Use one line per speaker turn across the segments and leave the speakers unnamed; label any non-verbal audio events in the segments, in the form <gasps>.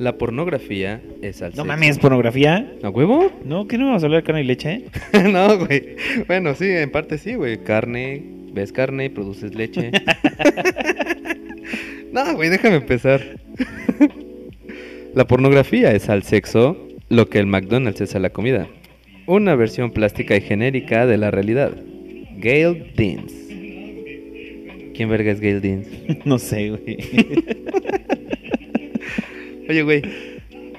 La pornografía es al
No
sexo.
mames, pornografía.
¿A huevo?
No, ¿qué no vamos a hablar de carne y leche? <laughs>
no, güey. Bueno, sí, en parte sí, güey. Carne, ves carne y produces leche. <laughs> no, güey, déjame empezar. la pornografía es al sexo lo que el McDonald's es a la comida. Una versión plástica y genérica de la realidad. Gail Deans. ¿Quién verga es Gail Deans? <laughs>
no sé, güey.
Oye, güey.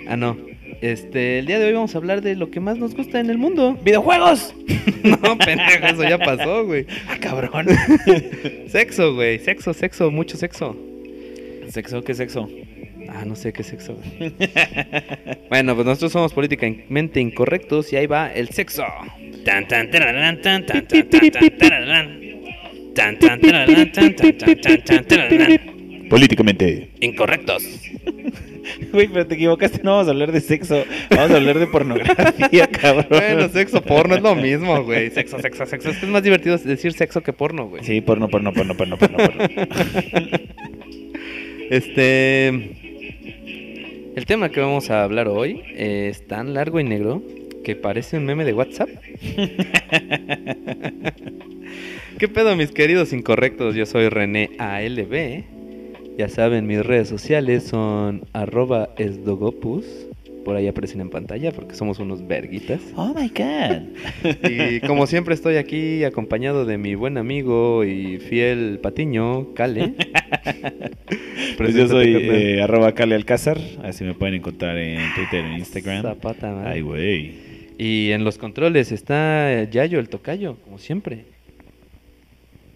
Ah, no. Este, el día de hoy vamos a hablar de lo que más nos gusta en el mundo.
¡Videojuegos! <laughs>
no, pendejo, eso ya pasó, güey.
¡Ah, cabrón! <laughs>
Sexo, güey. Sexo, sexo, mucho sexo.
¿Sexo? ¿Qué sexo?
Ah, no sé qué sexo. güey. bueno, pues nosotros somos políticamente incorrectos y ahí va el sexo.
Tan, tan, tararán, tan, tan, tan, tan, tan, tararán. Tan, tan, tararán, tan, tan, tan, tan, tan, tararán.
Políticamente.
Incorrectos. <laughs>
Güey, pero te equivocaste, no vamos a hablar de sexo, vamos a hablar de pornografía, <laughs> cabrón.
Bueno, sexo, porno es lo mismo, güey. Sexo, sexo, sexo. Es que es más divertido decir sexo que porno, güey.
Sí, porno, porno, porno, porno, porno, porno. <laughs>
Este. El tema que vamos a hablar hoy es tan largo y negro que parece un meme de WhatsApp. ¿Qué pedo, mis queridos incorrectos? Yo soy René ALB. Ya saben, mis redes sociales son arroba esdogopus. Por ahí aparecen en pantalla porque somos unos verguitas.
Oh my god.
Y como siempre estoy aquí acompañado de mi buen amigo y fiel patiño, Cale. <laughs> <laughs>
Pues yo soy eh, arroba Cale Alcázar, así me pueden encontrar en Twitter, en Instagram.
Zapata, madre.
Ay, güey.
Y en los controles está Yayo, el tocayo, como siempre.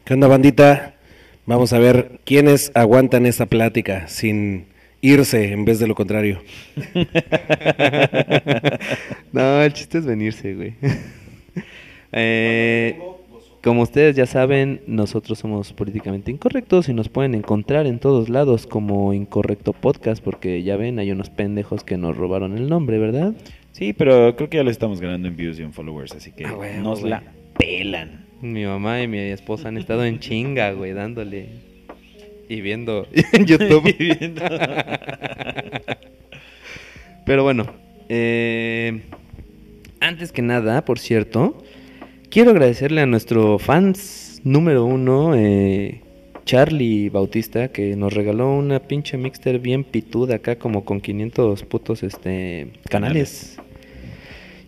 ¿Qué onda, bandita? Vamos a ver quiénes aguantan esta plática sin irse en vez de lo contrario. <laughs>
no, el chiste es venirse, güey. <laughs> Eh, como ustedes ya saben, nosotros somos políticamente incorrectos y nos pueden encontrar en todos lados como Incorrecto Podcast, porque ya ven, hay unos pendejos que nos robaron el nombre, ¿verdad?
Sí, pero creo que ya lo estamos ganando en views y en followers, así que
Ah,
nos
güey.
la pelan.
Mi mamá y mi esposa han estado en chinga, güey, dándole y viendo <laughs> en YouTube. Pero bueno, eh, antes que nada, por cierto, quiero agradecerle a nuestro fans número uno, eh, Charlie Bautista, que nos regaló una pinche mixter bien pituda acá, como con 500 putos este, canales.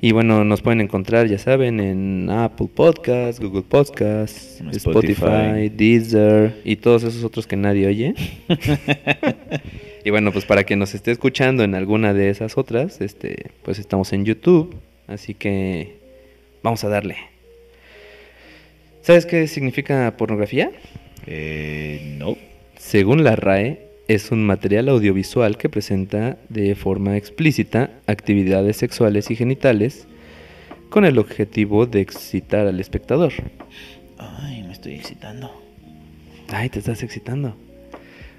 Y bueno, nos pueden encontrar, ya saben, en Apple Podcasts, Google Podcasts, Spotify. Deezer y todos esos otros que nadie oye. <laughs> y bueno, pues para quien nos esté escuchando en alguna de esas otras, este, pues estamos en YouTube, así que vamos a darle. ¿Sabes qué significa pornografía?
Eh, no.
Según la RAE, es un material audiovisual que presenta de forma explícita actividades sexuales y genitales con el objetivo de excitar al espectador.
Ay, me estoy excitando.
Ay, te estás excitando.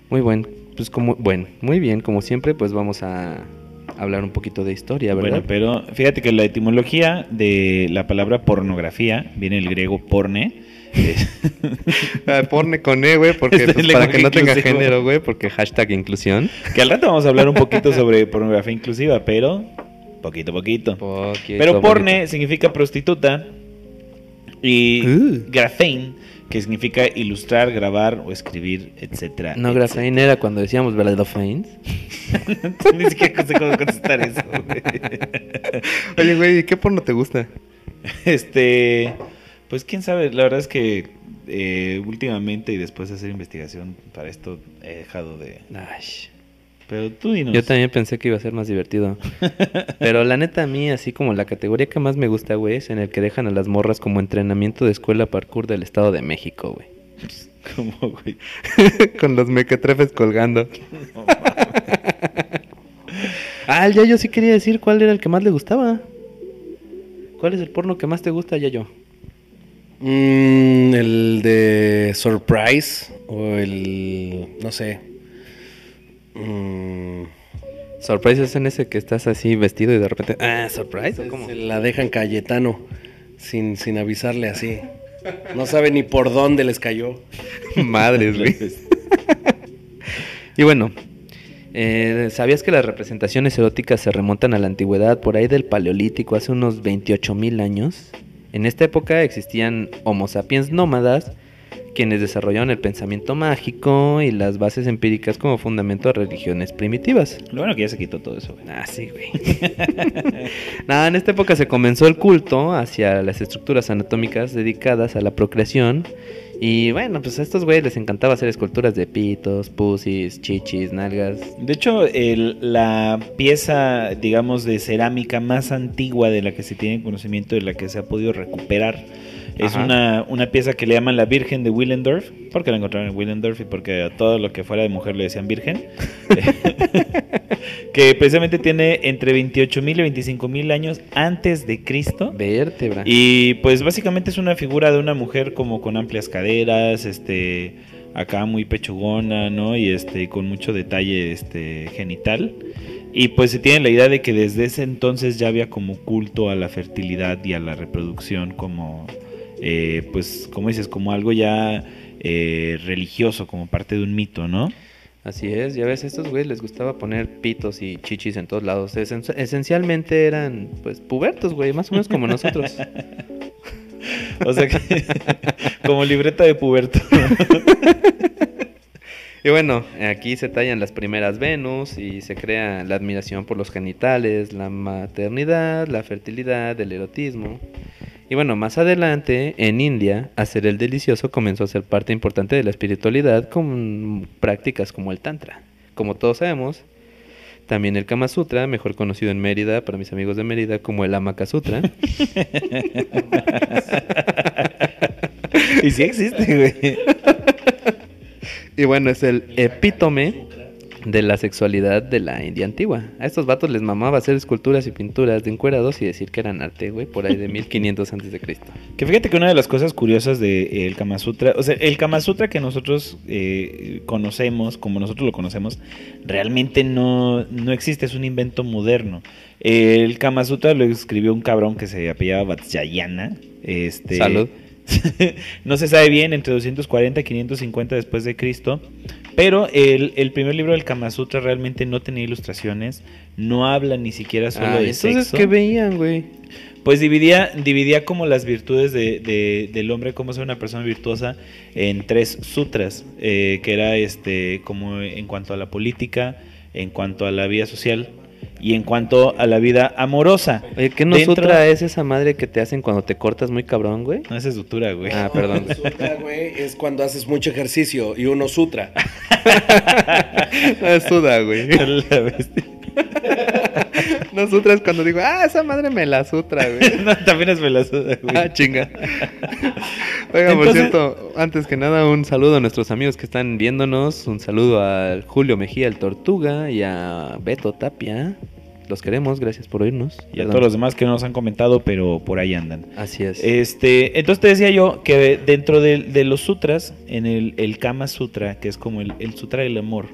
Muy buen, pues como, bueno, muy bien, como siempre, pues vamos a hablar un poquito de historia, ¿verdad?
Bueno, pero fíjate que la etimología de la palabra pornografía viene del griego porne. <laughs>
Ah, porne con E, güey, porque
Este
pues,
es
para que no tenga género, güey, porque hashtag inclusión.
que al rato vamos a hablar un poquito sobre pornografía inclusiva, pero poquito a poquito.
Poquito,
Pero porne
poquito.
significa prostituta y
Uh.
grafein, que significa ilustrar, grabar o escribir, etcétera.
No,
etcétera.
Grafein era cuando decíamos Verdadofains. <laughs>
Ni siquiera sé cómo contestar eso. güey. <laughs>
Oye, güey, ¿qué porno te gusta?
Este, pues quién sabe, la verdad es que eh, últimamente y después de hacer investigación para esto he dejado de...
Ay.
Pero tú dinos.
Yo también pensé que iba a ser más divertido. <laughs> Pero la neta, a mí, así como la categoría que más me gusta, güey, es en el que dejan a las morras como entrenamiento de escuela parkour del Estado de México, güey. <laughs>
¿Cómo, güey? <laughs>
Con los mequetrefes colgando. ah, ya yo sí quería decir cuál era el que más le gustaba. ¿Cuál es el porno que más te gusta, ya yo?
Mm, el de Surprise o el... no sé. Mm,
Surprise es en ese que estás así vestido y de repente. Ah, surprise. ¿o cómo?
se la dejan Cayetano sin, sin avisarle así. No sabe ni por dónde les cayó. <laughs>
Madres, güey. <laughs> y bueno, Eh, ¿Sabías que las representaciones eróticas se remontan a la antigüedad, por ahí del Paleolítico, hace unos 28 mil años? En esta época existían Homo sapiens nómadas, quienes desarrollaron el pensamiento mágico y las bases empíricas como fundamento de religiones primitivas.
Lo bueno que ya se quitó todo eso, güey.
Ah, sí, güey. <laughs> Nada, en esta época se comenzó el culto hacia las estructuras anatómicas dedicadas a la procreación. Y bueno, pues a estos güeyes les encantaba hacer esculturas de pitos, pusis, chichis, nalgas.
De hecho, el- la pieza, digamos, de cerámica más antigua de la que se tiene conocimiento, de la que se ha podido recuperar, es una, una pieza que le llaman la Virgen de Willendorf, porque la encontraron en Willendorf y porque a todo lo que fuera de mujer le decían Virgen, <laughs> <laughs> que precisamente tiene entre 28 mil y 25 mil años antes de Cristo.
Vértebra.
Y pues básicamente es una figura de una mujer como con amplias caderas, este, acá muy pechugona, ¿no? Y este, con mucho detalle, este, genital. Y pues se tiene la idea de que desde ese entonces ya había como culto a la fertilidad y a la reproducción como, eh, pues, como dices, como algo ya eh, religioso, como parte de un mito, ¿no?
Así es, ya ves, a estos güeyes les gustaba poner pitos y chichis en todos lados. Esen- esencialmente eran, pues, pubertos, güey, más o menos como nosotros. <laughs>
O sea que, <laughs> como libreta de puberto. <laughs>
Y bueno, aquí se tallan las primeras Venus y se crea la admiración por los genitales, la maternidad, la fertilidad, el erotismo. Y bueno, más adelante, en India, hacer el delicioso comenzó a ser parte importante de la espiritualidad con prácticas como el Tantra. Como todos sabemos, también el Kama Sutra, mejor conocido en Mérida, para mis amigos de Mérida, como el Amaka Sutra. <laughs>
y sí existe, güey. <laughs>
Y bueno, es el epítome de la sexualidad de la India antigua. A estos vatos les mamaba hacer esculturas y pinturas de encuerados y decir que eran arte, güey, por ahí de 1500 antes de Cristo.
Que fíjate que una de las cosas curiosas del Kama Sutra, o sea, el Kama Sutra que nosotros eh, conocemos, como nosotros lo conocemos, realmente no, no existe, es un invento moderno. El Kama Sutra lo escribió un cabrón que se apellidaba Vatsyayana. Este,
Salud. <laughs>
no se sabe bien, entre 240 y 550 después de Cristo. Pero el, el primer libro del Kama Sutra realmente no tenía ilustraciones, no habla ni siquiera solo
Ah,
de
entonces,
sexo.
¿qué veían, güey?
Pues dividía, dividía como las virtudes de, de- del hombre, cómo ser una persona virtuosa, en tres sutras, eh, que era este como en cuanto a la política, en cuanto a la vida social y en cuanto a la vida amorosa.
Oye, ¿qué no
Dentro-
sutra es esa madre que te hacen cuando te cortas muy cabrón, güey?
No, esa es sutura, güey.
Ah, perdón. <laughs>
Sutra, güey, es cuando haces mucho ejercicio y uno sutra. <laughs>
no suda, güey. <laughs> <laughs>
La.
No sutra es cuando digo, ah, esa madre me la sutra, güey. <laughs>
No, también es velazuda, güey.
Ah, chinga. <laughs> Oiga, por
Entonces-
cierto, antes que nada, un saludo a nuestros amigos que están viéndonos. Un saludo a Julio Mejía, el Tortuga, y a Beto Tapia. Los queremos, gracias por oírnos.
Y a todos los demás que no nos han comentado, pero por ahí andan.
Así es.
Este, entonces te decía yo que dentro de, de los sutras, en el, el Kama Sutra, que es como el, el Sutra del Amor,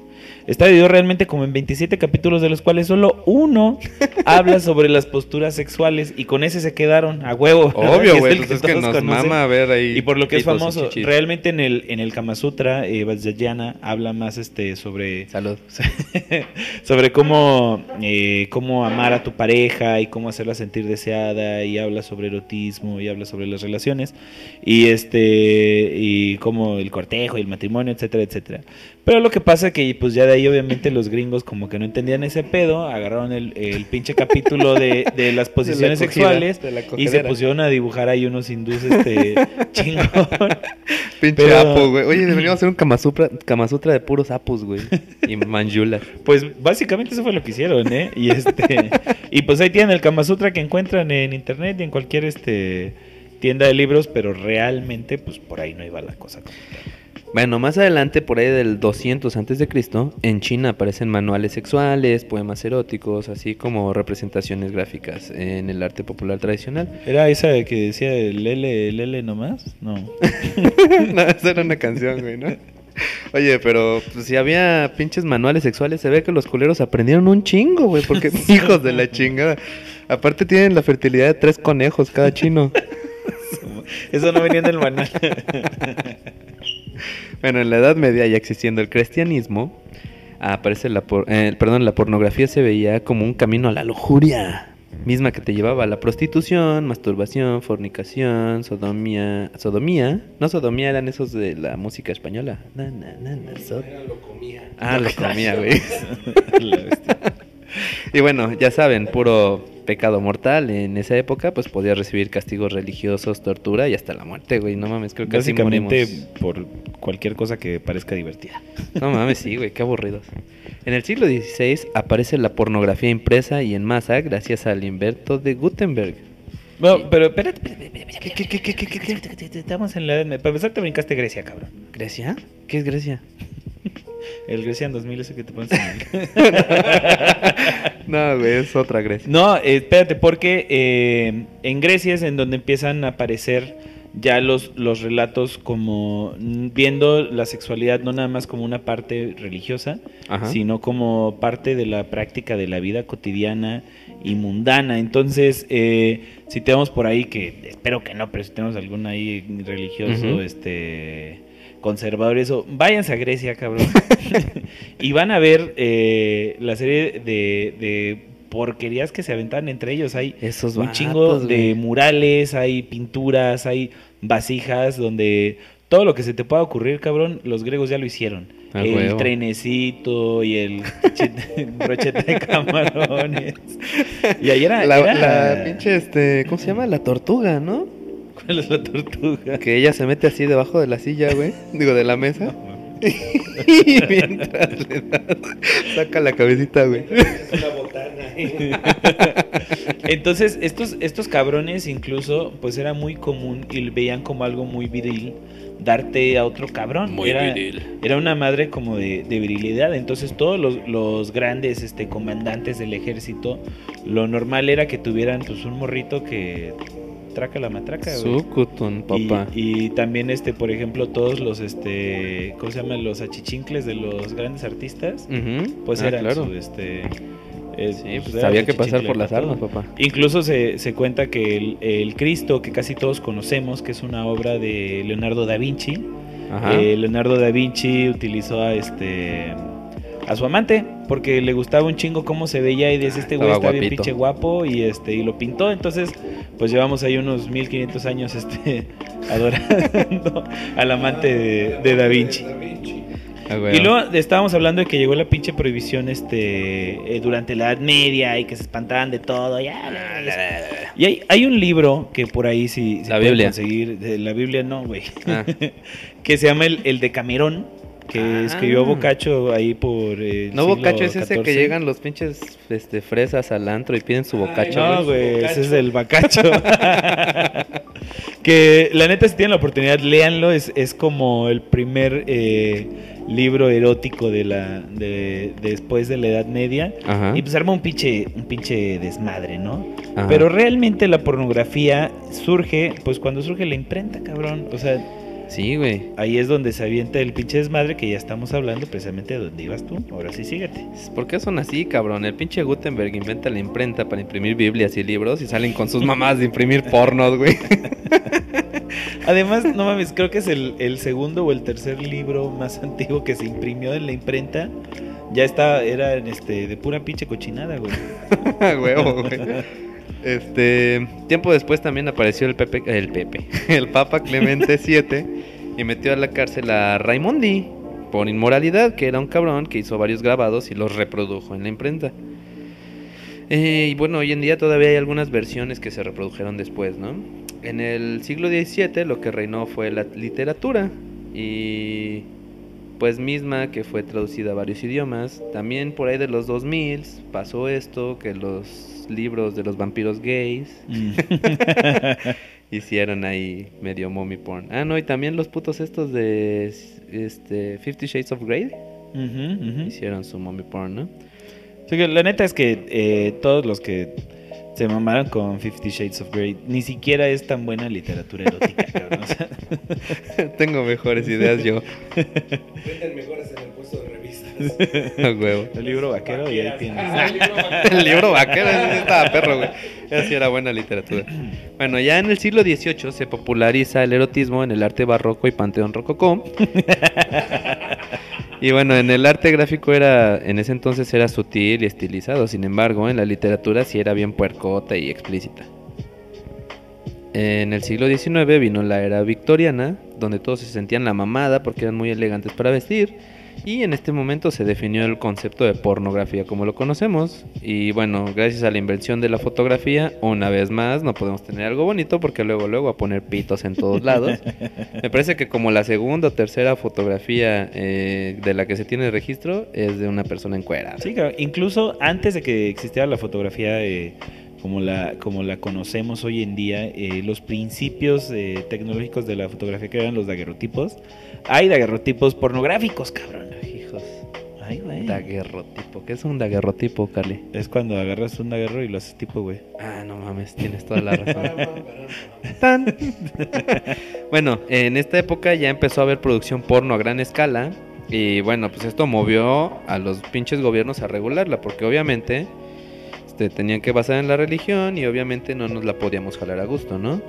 está dividido realmente como en 27 capítulos, de los cuales solo uno <laughs> habla sobre las posturas sexuales y con ese se quedaron a huevo.
Obvio, <laughs>
Es
güey,
el
pues es que nos
conocen.
mama ver ahí.
Y por lo que es famoso, realmente en el, en el Kama Sutra, eh, Vajrayana habla más este, sobre
Salud. <laughs>
sobre cómo, eh, cómo amar a tu pareja y cómo hacerla sentir deseada y habla sobre erotismo y habla sobre las relaciones y este y cómo el cortejo y el matrimonio, etcétera, etcétera. Pero lo que pasa es que pues ya de ahí obviamente los gringos como que no entendían ese pedo, agarraron el, el pinche capítulo de, de las <laughs> posiciones
cogida,
sexuales
de la
y se pusieron a dibujar ahí unos hindús este <laughs> chingón.
Pinche
Pero-
apo, güey. Oye, deberíamos hacer un Kama Sutra, Kama Sutra de puros apos, güey. Y manjula.
Pues básicamente eso fue lo que hicieron, ¿eh? Y este y pues ahí tienen el Kama Sutra que encuentran en internet y en cualquier este tienda de libros, pero realmente pues por ahí no iba la cosa.
Bueno, más adelante, por ahí del 200 antes de Cristo, en China aparecen manuales sexuales, poemas eróticos, así como representaciones gráficas en el arte popular tradicional.
¿Era esa que decía el L, el L nomás? No. <laughs>
no, esa era una canción, güey, ¿no? Oye, pero pues, si había pinches manuales sexuales, se ve que los culeros aprendieron un chingo, güey, porque <laughs> hijos de la chingada. Aparte tienen la fertilidad de tres conejos cada chino.
Eso no venía en el manual. <laughs>
Bueno, en la Edad Media, ya existiendo el cristianismo, aparece la por- eh, perdón, la pornografía se veía como un camino a la lujuria, misma que te llevaba a la prostitución, masturbación, fornicación, sodomía, sodomía, no sodomía eran esos de la música española. Na, na, na, na, so- Ah, lo comía, güey. <laughs> Y bueno, ya saben, puro pecado mortal en esa época, pues podías recibir castigos religiosos, tortura y hasta la muerte, güey. No mames, creo que así morimos.
por cualquier cosa que parezca divertida.
No mames, sí, güey, qué aburridos. En el siglo XVI aparece la pornografía impresa y en masa gracias al invento de Gutenberg.
No, pero espérate, ¿Qué, qué, qué, qué, Estamos en la edad. Para empezar, te brincaste Grecia, cabrón.
¿Grecia? ¿Qué es Grecia? <laughs>
El Grecia en 2000, eso que te pones <laughs>
No, güey, es otra Grecia.
No, espérate, porque eh, en Grecia es en donde empiezan a aparecer ya los, los relatos como viendo la sexualidad no nada más como una parte religiosa,
Ajá.
sino como parte de la práctica de la vida cotidiana y mundana. Entonces, eh, si tenemos por ahí que, espero que no, pero si tenemos algún ahí religioso, este conservador, eso, váyanse a Grecia, cabrón. <laughs> <laughs> y van a ver eh, la serie de, de porquerías que se aventan entre ellos. Hay
Esos
un chingo de murales, hay pinturas, hay vasijas donde todo lo que se te pueda ocurrir, cabrón, los griegos ya lo hicieron. El
huevo.
trenecito y el chete- brocheta <laughs> de camarones. Y ahí era,
La,
era-
la pinche, este, ¿cómo se llama? La tortuga, ¿no?
¿Cuál es la tortuga?
Que ella se mete así debajo de la silla, güey. <laughs> Digo, de la mesa. Y <laughs> mientras le das, saca la cabecita, güey.
Entonces, estos, estos cabrones incluso, pues era muy común y veían como algo muy viril darte a otro cabrón.
Muy
era,
viril.
Era una madre como de, de virilidad. Entonces, todos los, los grandes este, comandantes del ejército, lo normal era que tuvieran pues un morrito que traca la matraca, güey.
Sucutun,
Y-
papá.
Y, también, este, por ejemplo, todos los, este, ¿cómo se llaman? Los achichincles de los grandes artistas, pues
Ah,
eran
claro.
su, este... eh,
Sí,
pues,
pues había
su
que pasar por las armas, papá.
Incluso se, se cuenta que el, el Cristo, que casi todos conocemos, que es una obra de Leonardo da Vinci, eh, Leonardo da Vinci utilizó a este a su amante porque le gustaba un chingo cómo se veía y dice este güey
Estaba
está bien pinche guapo y este y lo pintó entonces pues llevamos ahí unos 1500 años este <laughs> adorando al amante de, de da Vinci
Ah,
y luego estábamos hablando de que llegó la pinche prohibición este eh, durante la Edad Media y que se espantaban de todo. ya, la- la- Y hay, hay un libro que por ahí sí se
La Biblia.
conseguir. de la Biblia no, güey.
Ah. <laughs>
que se llama el, el de Camerón. Que
Ah.
escribió Bocacho ahí por. eh, el
No, bocacho es ese que llegan los pinches este, fresas al antro y piden su bocacho.
No,
güey.
güey, ese es el bacacho. <laughs> que la neta, si tienen la oportunidad, léanlo. Es, es como el primer eh, libro erótico de la de, después de la Edad Media.
Ajá.
Y pues arma un pinche, un pinche desmadre, ¿no?
Ajá.
Pero realmente la pornografía surge, pues cuando surge la imprenta, cabrón. O sea,
Sí, güey.
ahí es donde se avienta el pinche desmadre que ya estamos hablando precisamente de donde ibas tú. Ahora sí, síguete.
¿Por qué son así, cabrón? El pinche Gutenberg inventa la imprenta para imprimir Biblias y libros y salen con sus mamás de imprimir pornos, güey. <laughs>
Además, no mames, creo que es el, el segundo o el tercer libro más <laughs> antiguo que se imprimió en la imprenta. Ya está, era este, de pura pinche cochinada, güey. <laughs>
Huevo, güey. Este, tiempo después también apareció el Pepe, el Pepe, <laughs> el Papa Clemente <laughs> VII y metió a la cárcel a Raimondi por inmoralidad, que era un cabrón que hizo varios grabados y los reprodujo en la imprenta. Eh, y bueno, hoy en día todavía hay algunas versiones que se reprodujeron después, ¿no? En el siglo XVII lo que reinó fue la literatura y pues misma que fue traducida a varios idiomas. También por ahí de los 2000 pasó esto, que los libros de los vampiros gays
Mm. <laughs>
hicieron ahí medio mommy porn. Ah, no, y también los putos estos de este Fifty Shades of Grey hicieron su mommy porn, ¿no?
Sí, la neta es que eh, todos los que se mamaron con Fifty Shades of Grey ni siquiera es tan buena literatura erótica, cabrón. O sea, <laughs>
Tengo mejores ideas yo. <laughs>
Venden mejores en el puesto de <laughs>
huevo.
el libro vaquero y ahí tienes. <laughs>
El libro vaquero, estaba perro, güey. Esa sí era buena literatura. Bueno, ya en el siglo XVIII se populariza el erotismo en el arte barroco y panteón rococó. Y bueno, en el arte gráfico era, en ese entonces era sutil y estilizado, sin embargo, en la literatura sí era bien puercota y explícita. En el siglo XIX vino la era victoriana, donde todos se sentían la mamada porque eran muy elegantes para vestir. Y en este momento se definió el concepto de pornografía como lo conocemos. Y bueno, gracias a la invención de la fotografía, una vez más no podemos tener algo bonito porque luego luego a poner pitos en todos lados. <laughs> Me parece que como la segunda o tercera fotografía eh, de la que se tiene registro es de una persona encuerada.
Sí, claro, incluso antes de que existiera la fotografía eh, como, la, como la conocemos hoy en día, eh, los principios eh, tecnológicos de la fotografía que eran los daguerrotipos, hay daguerrotipos pornográficos, cabrón.
Hijos.
Ay, güey.
Daguerrotipo. ¿Qué es un daguerrotipo, Carly?
Es cuando agarras un daguerro y lo haces tipo, güey.
Ah, no mames, tienes toda la <laughs> razón. Tan. <laughs> bueno, en esta época ya empezó a haber producción porno a gran escala. Y bueno, pues esto movió a los pinches gobiernos a regularla, porque obviamente este, tenían que basar en la religión y obviamente no nos la podíamos jalar a gusto, ¿no?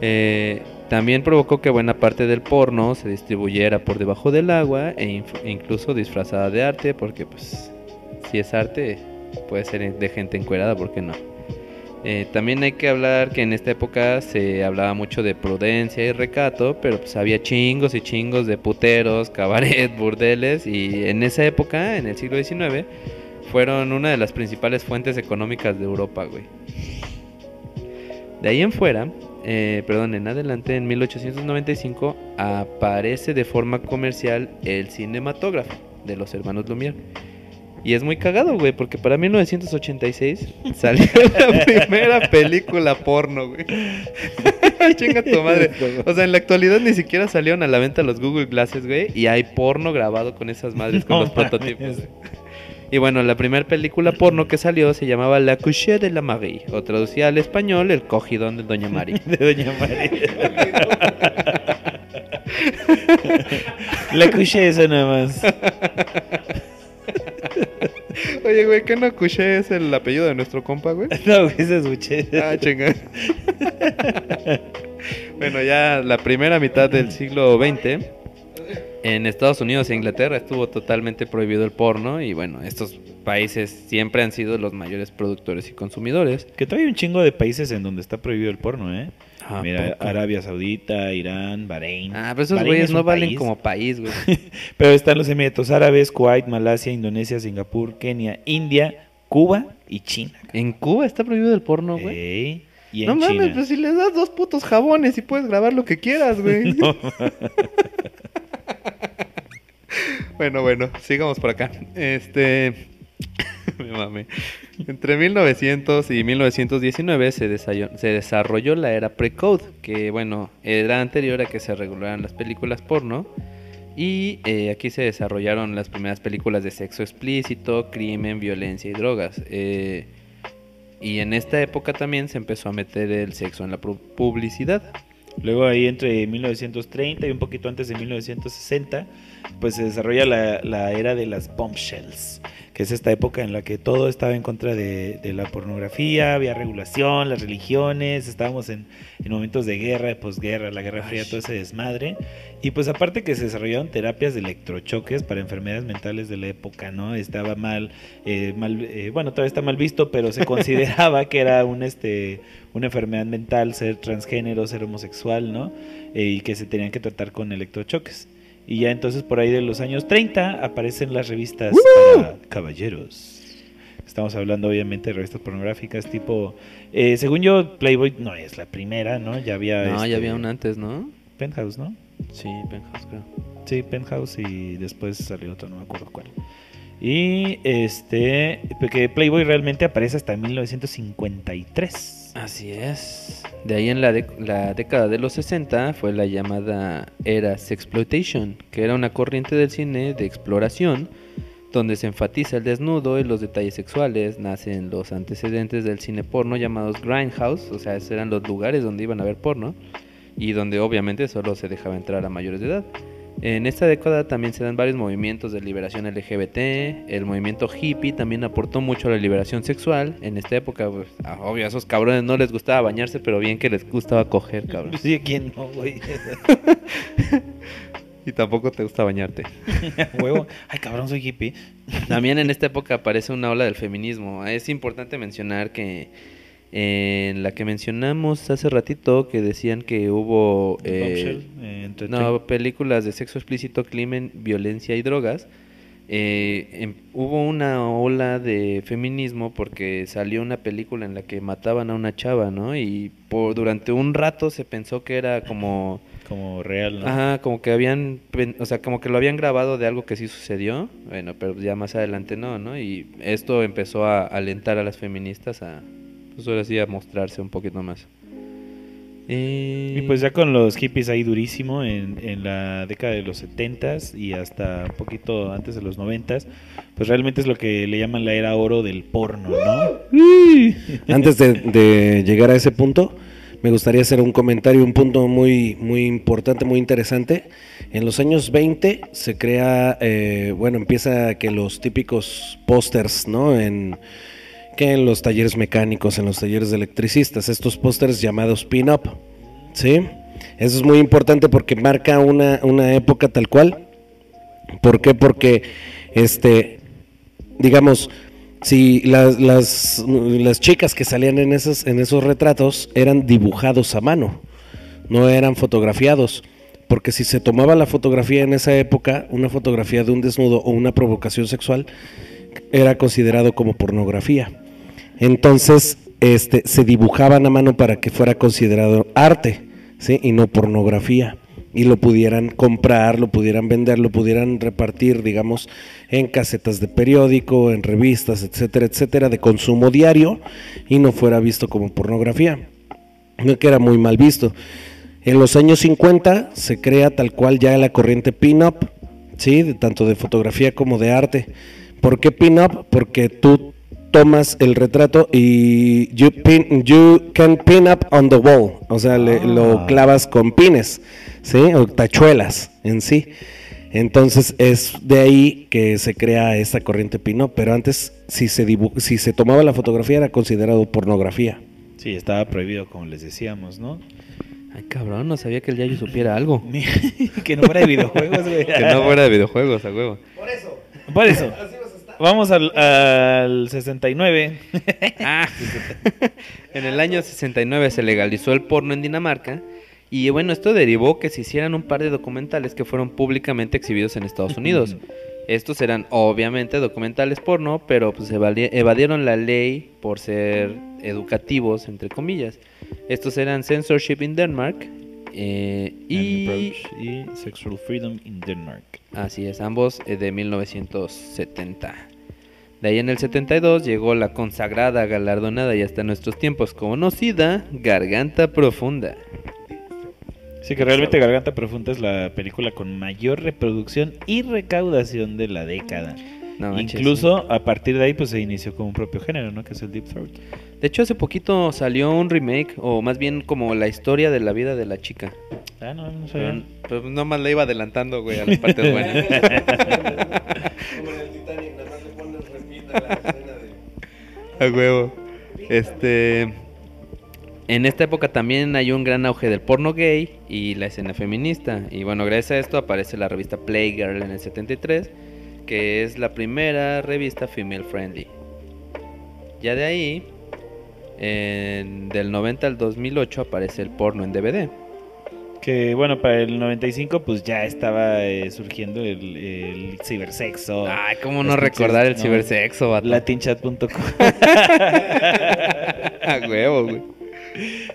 Eh, también provocó que buena parte del porno se distribuyera por debajo del agua e inf- incluso disfrazada de arte, porque pues si es arte puede ser de gente encuerada, ¿por qué no? Eh, también hay que hablar que en esta época se hablaba mucho de prudencia y recato, pero pues había chingos y chingos de puteros, cabaret, <laughs> burdeles y en esa época, en el siglo XIX, fueron una de las principales fuentes económicas de Europa, güey. De ahí en fuera, eh, perdón, en adelante, en 1895, aparece de forma comercial el cinematógrafo de los hermanos Lumière. Y es muy cagado, güey, porque para 1986 <laughs> salió la primera película porno, güey. <laughs> Chinga tu madre. <laughs> O sea, en la actualidad ni siquiera salieron a la venta los Google Glasses, güey, y hay porno grabado con esas madres, con los prototipos. Y bueno, la primera película porno que salió se llamaba La Couche de la Marie, o traducida al español, El cogidón de Doña Mari. <laughs>
De Doña María. La escuché eso nada más.
Oye, güey, ¿qué no Couche es el apellido de nuestro compa, güey? <laughs>
No, güey, se escuché.
Ah, chinga. bueno, ya la primera mitad del siglo XX, en Estados Unidos e Inglaterra estuvo totalmente prohibido el porno y bueno, estos países siempre han sido los mayores productores y consumidores.
Que todavía hay un chingo de países en donde está prohibido el porno, ¿eh?
¿A
Mira,
poco?
Arabia Saudita, Irán, Bahrein.
Ah, pero esos güeyes
es
no valen
país.
como país, güey. <laughs>
Pero están los Emiratos Árabes, Kuwait, Malasia, Indonesia, Singapur, Kenia, India, Cuba y China.
En Cuba está prohibido el porno, güey.
Ey, y en
No mames,
China.
pues si les das dos putos jabones y puedes grabar lo que quieras, güey. <laughs> <laughs> <laughs> bueno, bueno, sigamos por acá. Este. <laughs> Me mame. Entre 1900 y 1919 se, desarrolló la era pre-code, que bueno, era anterior a que se regularan las películas porno. Y eh, aquí se desarrollaron las primeras películas de sexo explícito, crimen, violencia y drogas. Eh, y en esta época también se empezó a meter el sexo en la pu- publicidad.
Luego ahí entre 1930 y un poquito antes de 1960, pues se desarrolla la, la era de las bombshells, que es esta época en la que todo estaba en contra de, de la pornografía, había regulación, las religiones, estábamos en, en momentos de guerra, de posguerra, la Guerra Fría, todo ese desmadre. Y pues aparte que se desarrollaron terapias de electrochoques para enfermedades mentales de la época, ¿no? Estaba mal, eh, mal eh, bueno, todavía está mal visto, pero se consideraba que era un este una enfermedad mental ser transgénero, ser homosexual, ¿no? Eh, y que se tenían que tratar con electrochoques. Y ya entonces por ahí de los años 30 aparecen las revistas para caballeros. Estamos hablando obviamente de revistas pornográficas tipo, eh, según yo, Playboy no es la primera, ¿no? Ya había...
No,
este,
ya había una antes, ¿no?
Penthouse, ¿no?
Sí, Penthouse, creo.
Sí, Penthouse y después salió otro, no me acuerdo cuál. Y este, porque Playboy realmente aparece hasta 1953.
Así es. De ahí en la, la década de los 60 fue la llamada era sexploitation, que era una corriente del cine de exploración donde se enfatiza el desnudo y los detalles sexuales. Nacen los antecedentes del cine porno llamados grindhouse, o sea, esos eran los lugares donde iban a ver porno y donde obviamente solo se dejaba entrar a mayores de edad. En esta década también se dan varios movimientos de liberación LGBT. El movimiento hippie también aportó mucho a la liberación sexual. En esta época, pues, ah, obvio, a esos cabrones no les gustaba bañarse, pero bien que les gustaba coger, cabrón. <laughs>
Sí, ¿quién no, güey? <laughs>
Y tampoco te gusta bañarte. <laughs>
Huevo. Ay, cabrón, soy hippie.
También en esta época aparece una ola del feminismo. Es importante mencionar que en la que mencionamos hace ratito, que decían que hubo eh,
Bombshell, eh,
no, películas de sexo explícito, crimen, violencia y drogas. eh, em- hubo una ola de feminismo porque salió una película en la que mataban a una chava, ¿no? Y por durante un rato se pensó que era como
como real, ¿no?
Ajá, como que habían, o sea, como que lo habían grabado de algo que sí sucedió, bueno, pero ya más adelante no, ¿no? Y esto empezó a alentar a las feministas a, pues ahora sí, a mostrarse un poquito más. Eh,
Y pues ya con los hippies ahí durísimo en, en la década de los 70s y hasta un poquito antes de los 90s, pues realmente es lo que le llaman la era oro del porno, ¿no? <laughs>
Antes de, de llegar a ese punto, me gustaría hacer un comentario, un punto muy, muy importante, muy interesante. En los años 20 se crea, eh, bueno, empieza que los típicos pósters, ¿no? En, que en los talleres mecánicos, en los talleres de electricistas, estos pósters llamados pin-up, ¿sí? Eso es muy importante porque marca una, una época tal cual. ¿Por qué? Porque, este, digamos, si las, las, chicas que salían en esos, en esos retratos eran dibujados a mano, no eran fotografiados. Porque si se tomaba la fotografía en esa época, una fotografía de un desnudo o una provocación sexual, era considerado como pornografía. Entonces, este, se dibujaban a mano para que fuera considerado arte, ¿sí? Y no pornografía. Y lo pudieran comprar, lo pudieran vender, lo pudieran repartir, digamos, en casetas de periódico, en revistas, etcétera, etcétera, de consumo diario, y no fuera visto como pornografía. No que era muy mal visto. En los años 50 se crea tal cual ya la corriente pin-up, ¿sí? tanto de fotografía como de arte. ¿Por qué pin-up? Porque tú tomas el retrato y you, pin, you can pin up on the wall, o sea, le-
Ah.
lo clavas con pines, ¿sí? O tachuelas en sí. Entonces es de ahí que se crea esta corriente pin-up, pero antes si se, si se tomaba la fotografía era considerado pornografía.
Sí, estaba prohibido, como les decíamos, ¿no?
Ay, cabrón, no sabía que el Yayo supiera algo. <laughs>
que no fuera de videojuegos, güey.
que no fuera de videojuegos, a huevo.
Por eso. <laughs> Vamos al, al 69.
Ah, en el año 69 se legalizó el porno en Dinamarca y bueno, esto derivó que se hicieran un par de documentales que fueron públicamente exhibidos en Estados Unidos. <laughs> Estos eran obviamente documentales porno, pero pues evadi- evadieron la ley por ser educativos, entre comillas. Estos eran Censorship in Denmark eh, y...
Approach y Sexual Freedom in Denmark.
Así es, ambos eh, de 1970. De ahí en el 72 llegó la consagrada, galardonada y hasta nuestros tiempos conocida Garganta Profunda.
Sí, que realmente Garganta Profunda es la película con mayor reproducción y recaudación de la década.
No manches,
Incluso a partir de ahí pues se inició con un propio género, ¿no? Que es el Deep Throat.
De hecho, hace poquito salió un remake, o más bien como la historia de la vida de la chica.
Ah, no, no sabía.
pero nomás le iba adelantando, güey, a las partes buenas. A huevo. Este. En esta época también hay un gran auge del porno gay y la escena feminista. Y bueno, gracias a esto aparece la revista Playgirl en el 73, que es la primera revista female friendly. Ya de ahí, en- del 90 al 2008 aparece el porno en DVD.
Que bueno, para el 95 pues ya estaba eh, surgiendo el, el cibersexo.
Ay, cómo no recordar el
no,
cibersexo, vato.
Latinchat.com. <laughs>
A huevo, güey.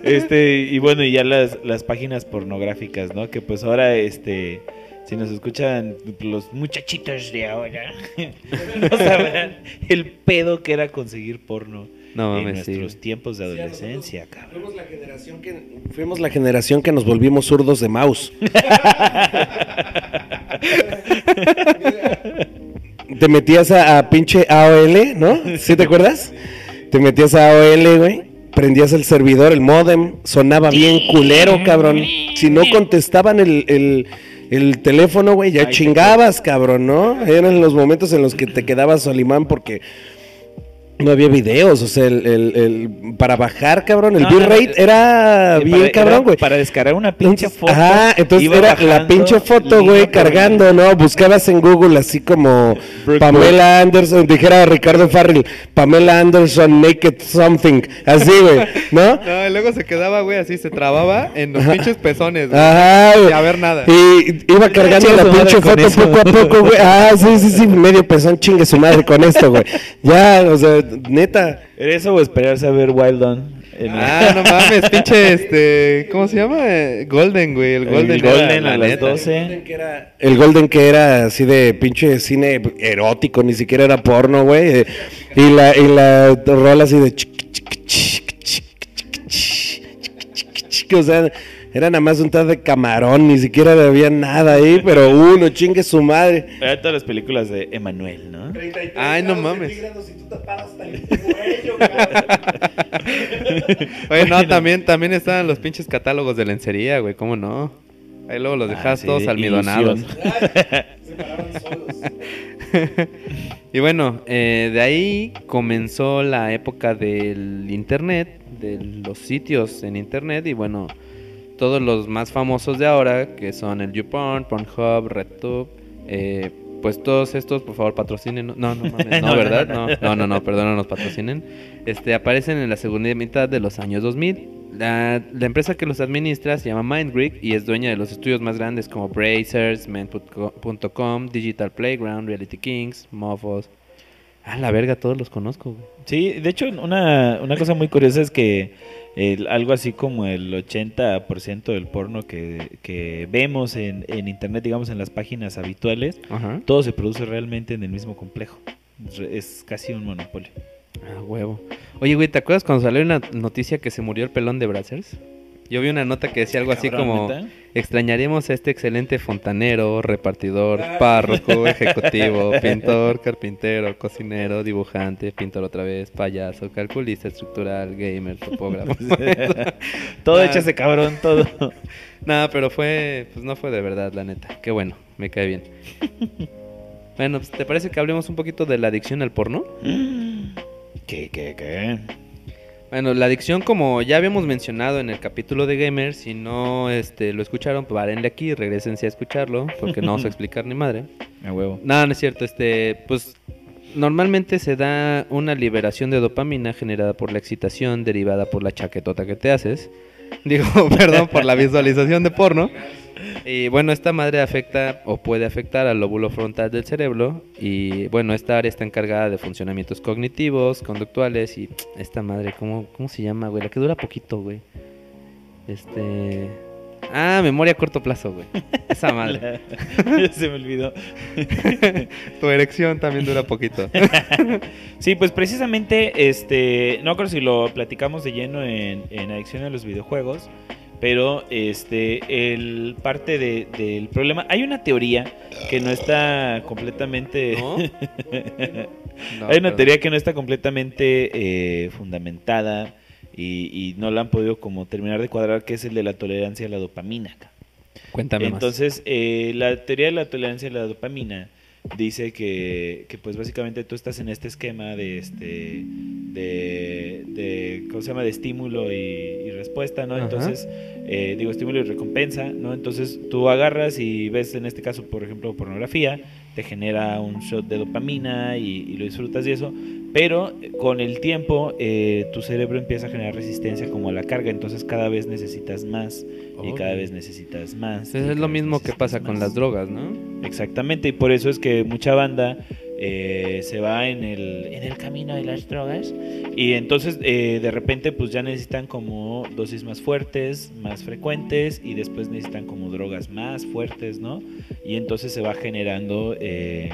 Este, y bueno, y ya las, las páginas pornográficas, ¿no? Que pues ahora, este, si nos escuchan los muchachitos de ahora, <laughs> no sabrán el pedo que era conseguir porno
No
en
mames, sí.
nuestros tiempos de adolescencia, cabrón.
Fuimos la generación que, fuimos la generación que nos volvimos zurdos de mouse. <laughs> te metías a, a pinche AOL, ¿no? ¿Sí te acuerdas? Te metías a AOL, güey. Prendías el servidor, el modem, sonaba bien culero, cabrón. Si no contestaban el, el- el teléfono, güey, ya
Ay,
chingabas, cabrón, ¿no? Eran los momentos en los que te quedabas Solimán porque no había videos, o sea, el, el- el- para bajar, cabrón, el
No,
bitrate
no,
era
Eh,
bien
para-
cabrón, güey.
Para descargar una pinche foto.
Ajá, entonces era la pinche foto, güey, cargando, ¿no? Buscabas en Google así como
Brooke
Pamela Anderson, dijera Ricardo Farrell, Pamela Anderson Naked Something, así, güey, ¿no? <laughs>
No, y luego se quedaba, güey, así se trababa en los pinches pezones, güey.
Ajá, güey.
Y a ver nada.
Y iba cargando la pinche foto
eso.
poco a poco, güey. Ah, sí, sí, sí, medio pezón, chingue su madre con esto, güey. Ya, o sea, neta.
¿Eso o esperarse a ver Wild On?
Ah, no mames, pinche este. ¿Cómo se llama? Golden, güey. El Golden, el
Golden las 12.
El Golden, que era, así de pinche cine erótico, ni siquiera era porno, güey. Y la, y la rola así de. O sea era nada más un tal de camarón, ni siquiera había nada ahí, pero uno, chingue su madre.
Era todas las películas de Emanuel, ¿no?
Ay, no mames. <laughs> Oye, no, también, también estaban los pinches catálogos de lencería, güey, ¿cómo no? Ahí luego los
Ah,
dejabas
sí,
todos almidonados. <laughs>
ilusión.
y bueno, eh, de ahí comenzó la época del internet, de los sitios en internet y bueno, todos los más famosos de ahora, que son el YouPorn, Pornhub, RedTube, eh, pues todos estos, por favor, patrocinen. No, no, mames, <laughs> no,
No, no,
¿verdad?
no,
No, no, no, no, perdón, no nos patrocinen. Este, aparecen en la segunda mitad de los años 2000. La, la empresa que los administra se llama MindGreek y es dueña de los estudios más grandes como Brazers, Men.com, Digital Playground, Reality Kings, Mofos. Ah, la verga, todos los conozco, güey.
Sí, de hecho, una, una cosa muy curiosa es que el- algo así como el 80% del porno que, que vemos en, en internet, digamos en las páginas habituales,
Ajá.
todo se produce realmente en el mismo complejo. Es casi un monopolio.
Ah, huevo. Oye, güey, ¿te acuerdas cuando salió una noticia que se murió el pelón de Brazzers? Yo vi una nota que decía algo así como... Extrañaremos a este excelente fontanero, repartidor, párroco, ejecutivo, <laughs> pintor, carpintero, cocinero, dibujante, pintor otra vez, payaso, calculista estructural, gamer, topógrafo. <laughs>
todo
Ah. <laughs>
hecho ese cabrón, todo.
Nada, pero fue, pues no fue de verdad, la neta. Qué bueno, me cae bien. Bueno, pues, ¿te parece que hablemos un poquito de la adicción al porno?
¿Qué, qué, qué?
Bueno, la adicción, como ya habíamos mencionado en el capítulo de Gamer, si no este, lo escucharon, pues párenle aquí, regresense a escucharlo, porque no vamos a <laughs> explicar ni madre.
A huevo.
No, no es cierto, este, pues normalmente se da una liberación de dopamina generada por la excitación derivada por la chaquetota que te haces. <laughs> Digo, perdón, por la visualización de porno. Y bueno, esta madre afecta o puede afectar al lóbulo frontal del cerebro. Y bueno, esta área está encargada de funcionamientos cognitivos, conductuales. Y esta madre, ¿cómo, cómo se llama, güey? La que dura poquito, güey. Este. Ah, memoria a corto plazo, güey. Esa <laughs> madre.
Se me olvidó. <laughs>
tu erección también dura poquito. <laughs>
Sí, pues precisamente, este, no creo si lo platicamos de lleno en, en adicción a los videojuegos, pero este, el parte de- del problema, hay una teoría que no está completamente,
¿No? No,
hay una teoría que no está completamente eh, fundamentada y, y no la han podido como terminar de cuadrar, que es el de la tolerancia a la dopamina.
Cuéntame
Entonces, eh, la teoría de la tolerancia a la dopamina dice que, que, pues básicamente tú estás en este esquema de este de, de ¿cómo se llama? de estímulo y, y respuesta, ¿no?
Ajá.
Entonces, eh, digo estímulo y recompensa, ¿no? Entonces tú agarras y ves en este caso, por ejemplo, pornografía, te genera un shot de dopamina y, y lo disfrutas y eso, pero eh, con el tiempo eh, tu cerebro empieza a generar resistencia como a la carga, entonces cada vez necesitas más y cada vez necesitas más. Y
es lo mismo que pasa con las drogas, ¿no?
Exactamente, y por eso es que mucha banda eh, se va en el, en el camino de las drogas y entonces eh, de repente pues ya necesitan como dosis más fuertes, más frecuentes y después necesitan como drogas más fuertes, ¿no? Y entonces se va generando eh,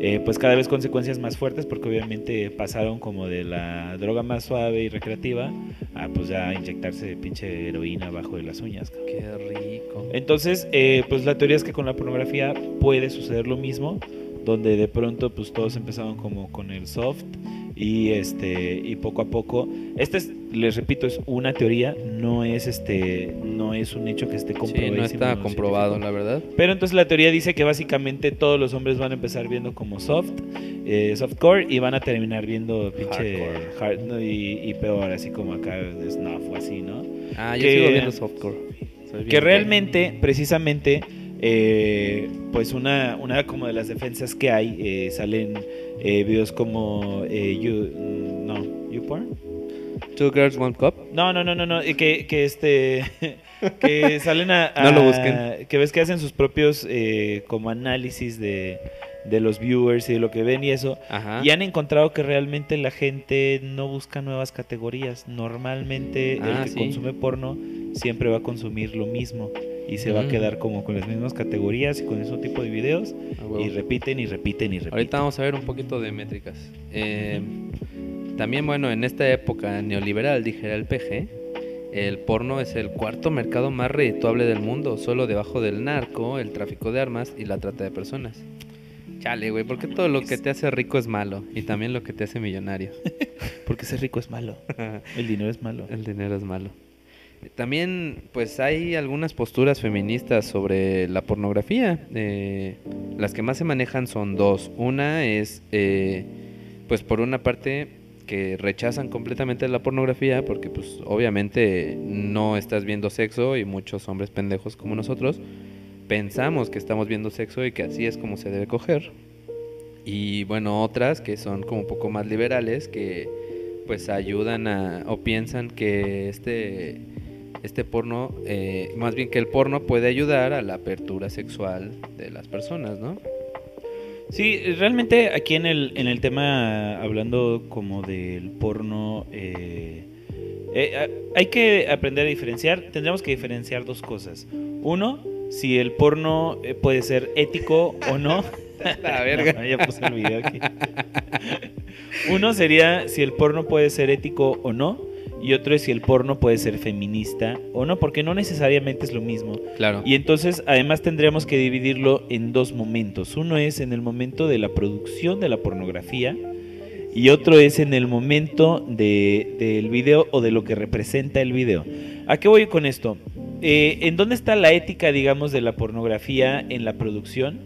eh, pues cada vez consecuencias más fuertes porque obviamente pasaron como de la droga más suave y recreativa a pues ya inyectarse pinche heroína bajo de las uñas. cabrón.
Qué rico.
Entonces, eh, pues la teoría es que con la pornografía puede suceder lo mismo, donde de pronto pues todos empezaron como con el soft y este y poco a poco, esta es, les repito, es una teoría, no es este, no es un hecho que esté
Sí,
comprobado.
no está comprobado, la verdad.
Pero entonces la teoría dice que básicamente todos los hombres van a empezar viendo como soft eh, softcore y van a terminar viendo pinche hard, ¿no? y, y peor, así como acá de Snuff o así, ¿no?
Ah, yo
Que-
sigo viendo softcore. Soy
Que realmente, precisamente, eh, pues una, una como de las defensas que hay, eh, salen eh, videos como eh, you, no, YouPorn.
Two Girls One Cup.
No, no, no, no, no, que, que este <laughs> que salen a, <laughs>
No lo busquen.
que ves que hacen sus propios eh, como análisis de, de los viewers y de lo que ven y eso.
Ajá.
Y han encontrado que realmente la gente no busca nuevas categorías. Normalmente
Ah,
el que
sí.
consume porno siempre va a consumir lo mismo y se va a
Mm.
quedar como con las mismas categorías y con ese tipo de videos
Ah,
y repiten y repiten y repiten.
Ahorita vamos a ver un poquito de métricas. Eh, también, bueno, en esta época neoliberal, dijera el PG, el porno es el cuarto mercado más redituable del mundo, solo debajo del narco, el tráfico de armas y la trata de personas. Chale, güey, porque todo lo que te hace rico es malo y también lo que te hace millonario. <laughs>
Porque ser rico es malo. El dinero es malo.
El dinero es malo. También, pues hay algunas posturas feministas sobre la pornografía. Eh, las que más se manejan son dos. Una es, eh, pues por una parte, que rechazan completamente la pornografía porque, pues, obviamente no estás viendo sexo y muchos hombres pendejos como nosotros pensamos que estamos viendo sexo y que así es como se debe coger. Y bueno, otras que son como un poco más liberales, que pues ayudan a, o piensan que este, este porno, eh, más bien que el porno puede ayudar a la apertura sexual de las personas, ¿no?
Sí, realmente aquí en el, en el tema, hablando como del porno, eh, eh, hay que aprender a diferenciar, tendríamos que diferenciar dos cosas. Uno, si el porno eh, puede ser ético o no. <laughs>
La verga. <laughs>
No, ya puse el video aquí. Uno sería si el porno puede ser ético o no. Y otro es si el porno puede ser feminista o no, porque no necesariamente es lo mismo.
Claro.
Y entonces además tendríamos que dividirlo en dos momentos. Uno es en el momento de la producción de la pornografía y otro es en el momento de- del video o de lo que representa el video. ¿A qué voy con esto? Eh, ¿En dónde está la ética, digamos, de la pornografía en la producción?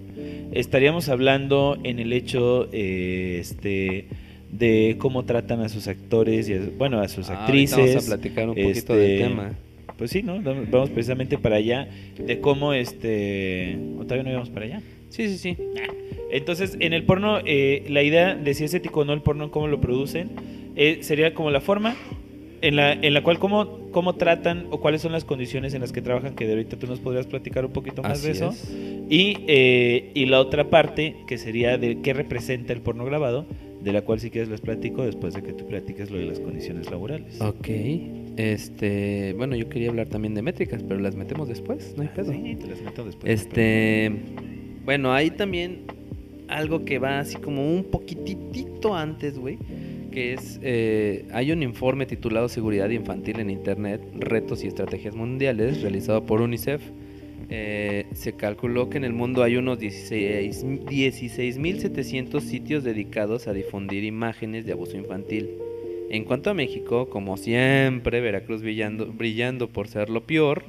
Estaríamos hablando en el hecho eh, este, de cómo tratan a sus actores y a- bueno, a sus
Ah,
actrices.
Vamos a platicar un poquito
este,
del tema.
Pues sí, ¿no? Vamos vamos precisamente para allá de cómo este... ¿O todavía no íbamos para allá?
Sí, sí, sí.
Entonces, en el porno, eh, la idea de si es ético o no el porno, cómo lo producen, eh, sería como la forma en la, en la cual cómo, cómo tratan o cuáles son las condiciones en las que trabajan, que de ahorita tú nos podrías platicar un poquito más
Así
de eso.
es.
Y, eh, y la otra parte, que sería de qué representa el porno grabado, de la cual si quieres les platico después de que tú platiques lo de las condiciones laborales.
Ok. Este, bueno, yo quería hablar también de métricas, pero las metemos después, no hay pedo.
Sí, te las meto después.
Este, bueno, hay también algo que va así como un poquitito antes, güey, que es, eh, hay un informe titulado Seguridad Infantil en Internet, Retos y Estrategias Mundiales, realizado por UNICEF. Eh, se calculó que en el mundo hay unos 16 16.700 sitios dedicados a difundir imágenes de abuso infantil. En cuanto a México, como siempre, Veracruz brillando, brillando por ser lo peor,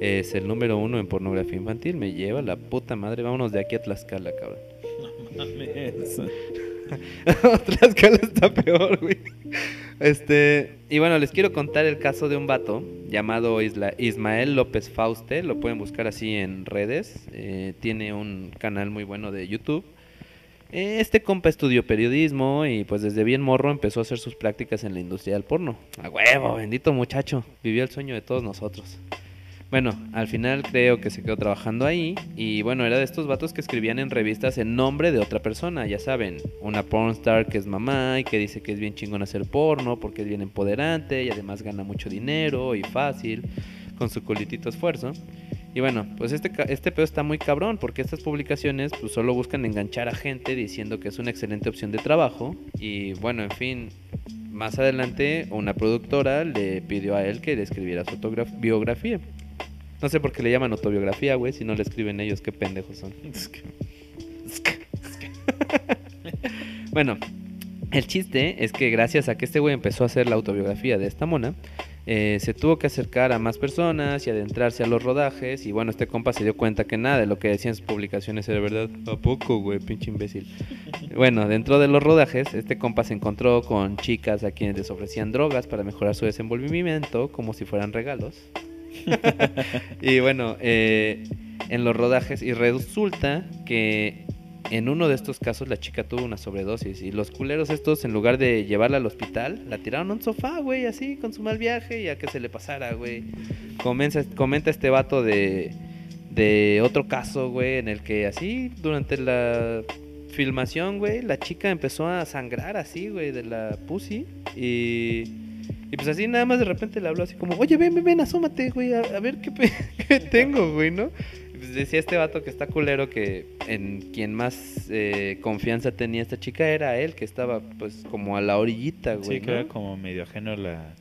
es el número uno en pornografía infantil. Me lleva la puta madre. Vámonos de aquí a Tlaxcala, cabrón. <laughs>
Mames. <laughs>
Tlaxcala está peor, güey. Este, y bueno, les quiero contar el caso de un vato llamado Isla- Ismael López Fauste. Lo pueden buscar así en redes. Eh, tiene un canal muy bueno de YouTube. Este compa estudió periodismo y pues desde bien morro empezó a hacer sus prácticas en la industria del porno. A huevo, bendito muchacho. Vivió el sueño de todos nosotros. Bueno, al final creo que se quedó trabajando ahí y bueno, era de estos vatos que escribían en revistas en nombre de otra persona, ya saben, una pornstar que es mamá y que dice que es bien chingón hacer porno porque es bien empoderante y además gana mucho dinero y fácil con su culitito esfuerzo. Y bueno, pues este, este pedo está muy cabrón porque estas publicaciones pues solo buscan enganchar a gente diciendo que es una excelente opción de trabajo y bueno, en fin, más adelante una productora le pidió a él que le escribiera su biografía. No sé por qué le llaman autobiografía, güey, si no le escriben ellos, qué pendejos son. <laughs> bueno, El chiste es que gracias a que este güey empezó a hacer la autobiografía de esta mona, eh, se tuvo que acercar a más personas y adentrarse a los rodajes. Y bueno, este compa se dio cuenta que nada de lo que decían sus publicaciones era verdad. ¿A poco, güey? Pinche imbécil. bueno, dentro de los rodajes, este compa se encontró con chicas a quienes les ofrecían drogas para mejorar su desenvolvimiento, como si fueran regalos. <laughs> y bueno, eh, en los rodajes, y resulta que en uno de estos casos la chica tuvo una sobredosis y los culeros estos en lugar de llevarla al hospital la tiraron a un sofá, güey, así con su mal viaje y a que se le pasara, güey. Comenta, este vato de, de otro caso, güey, en el que así durante la filmación, güey, la chica empezó a sangrar así, güey, de la pussy y... Y pues así nada más de repente le habló así como, oye, ven, ven, ven, asómate, güey, a, a ver <laughs> qué, tengo, güey, ¿no? Y pues decía este vato que está culero que en quien más eh, confianza tenía esta chica era él, que estaba pues como a la orillita, güey.
Sí, que era como medio ajeno a la,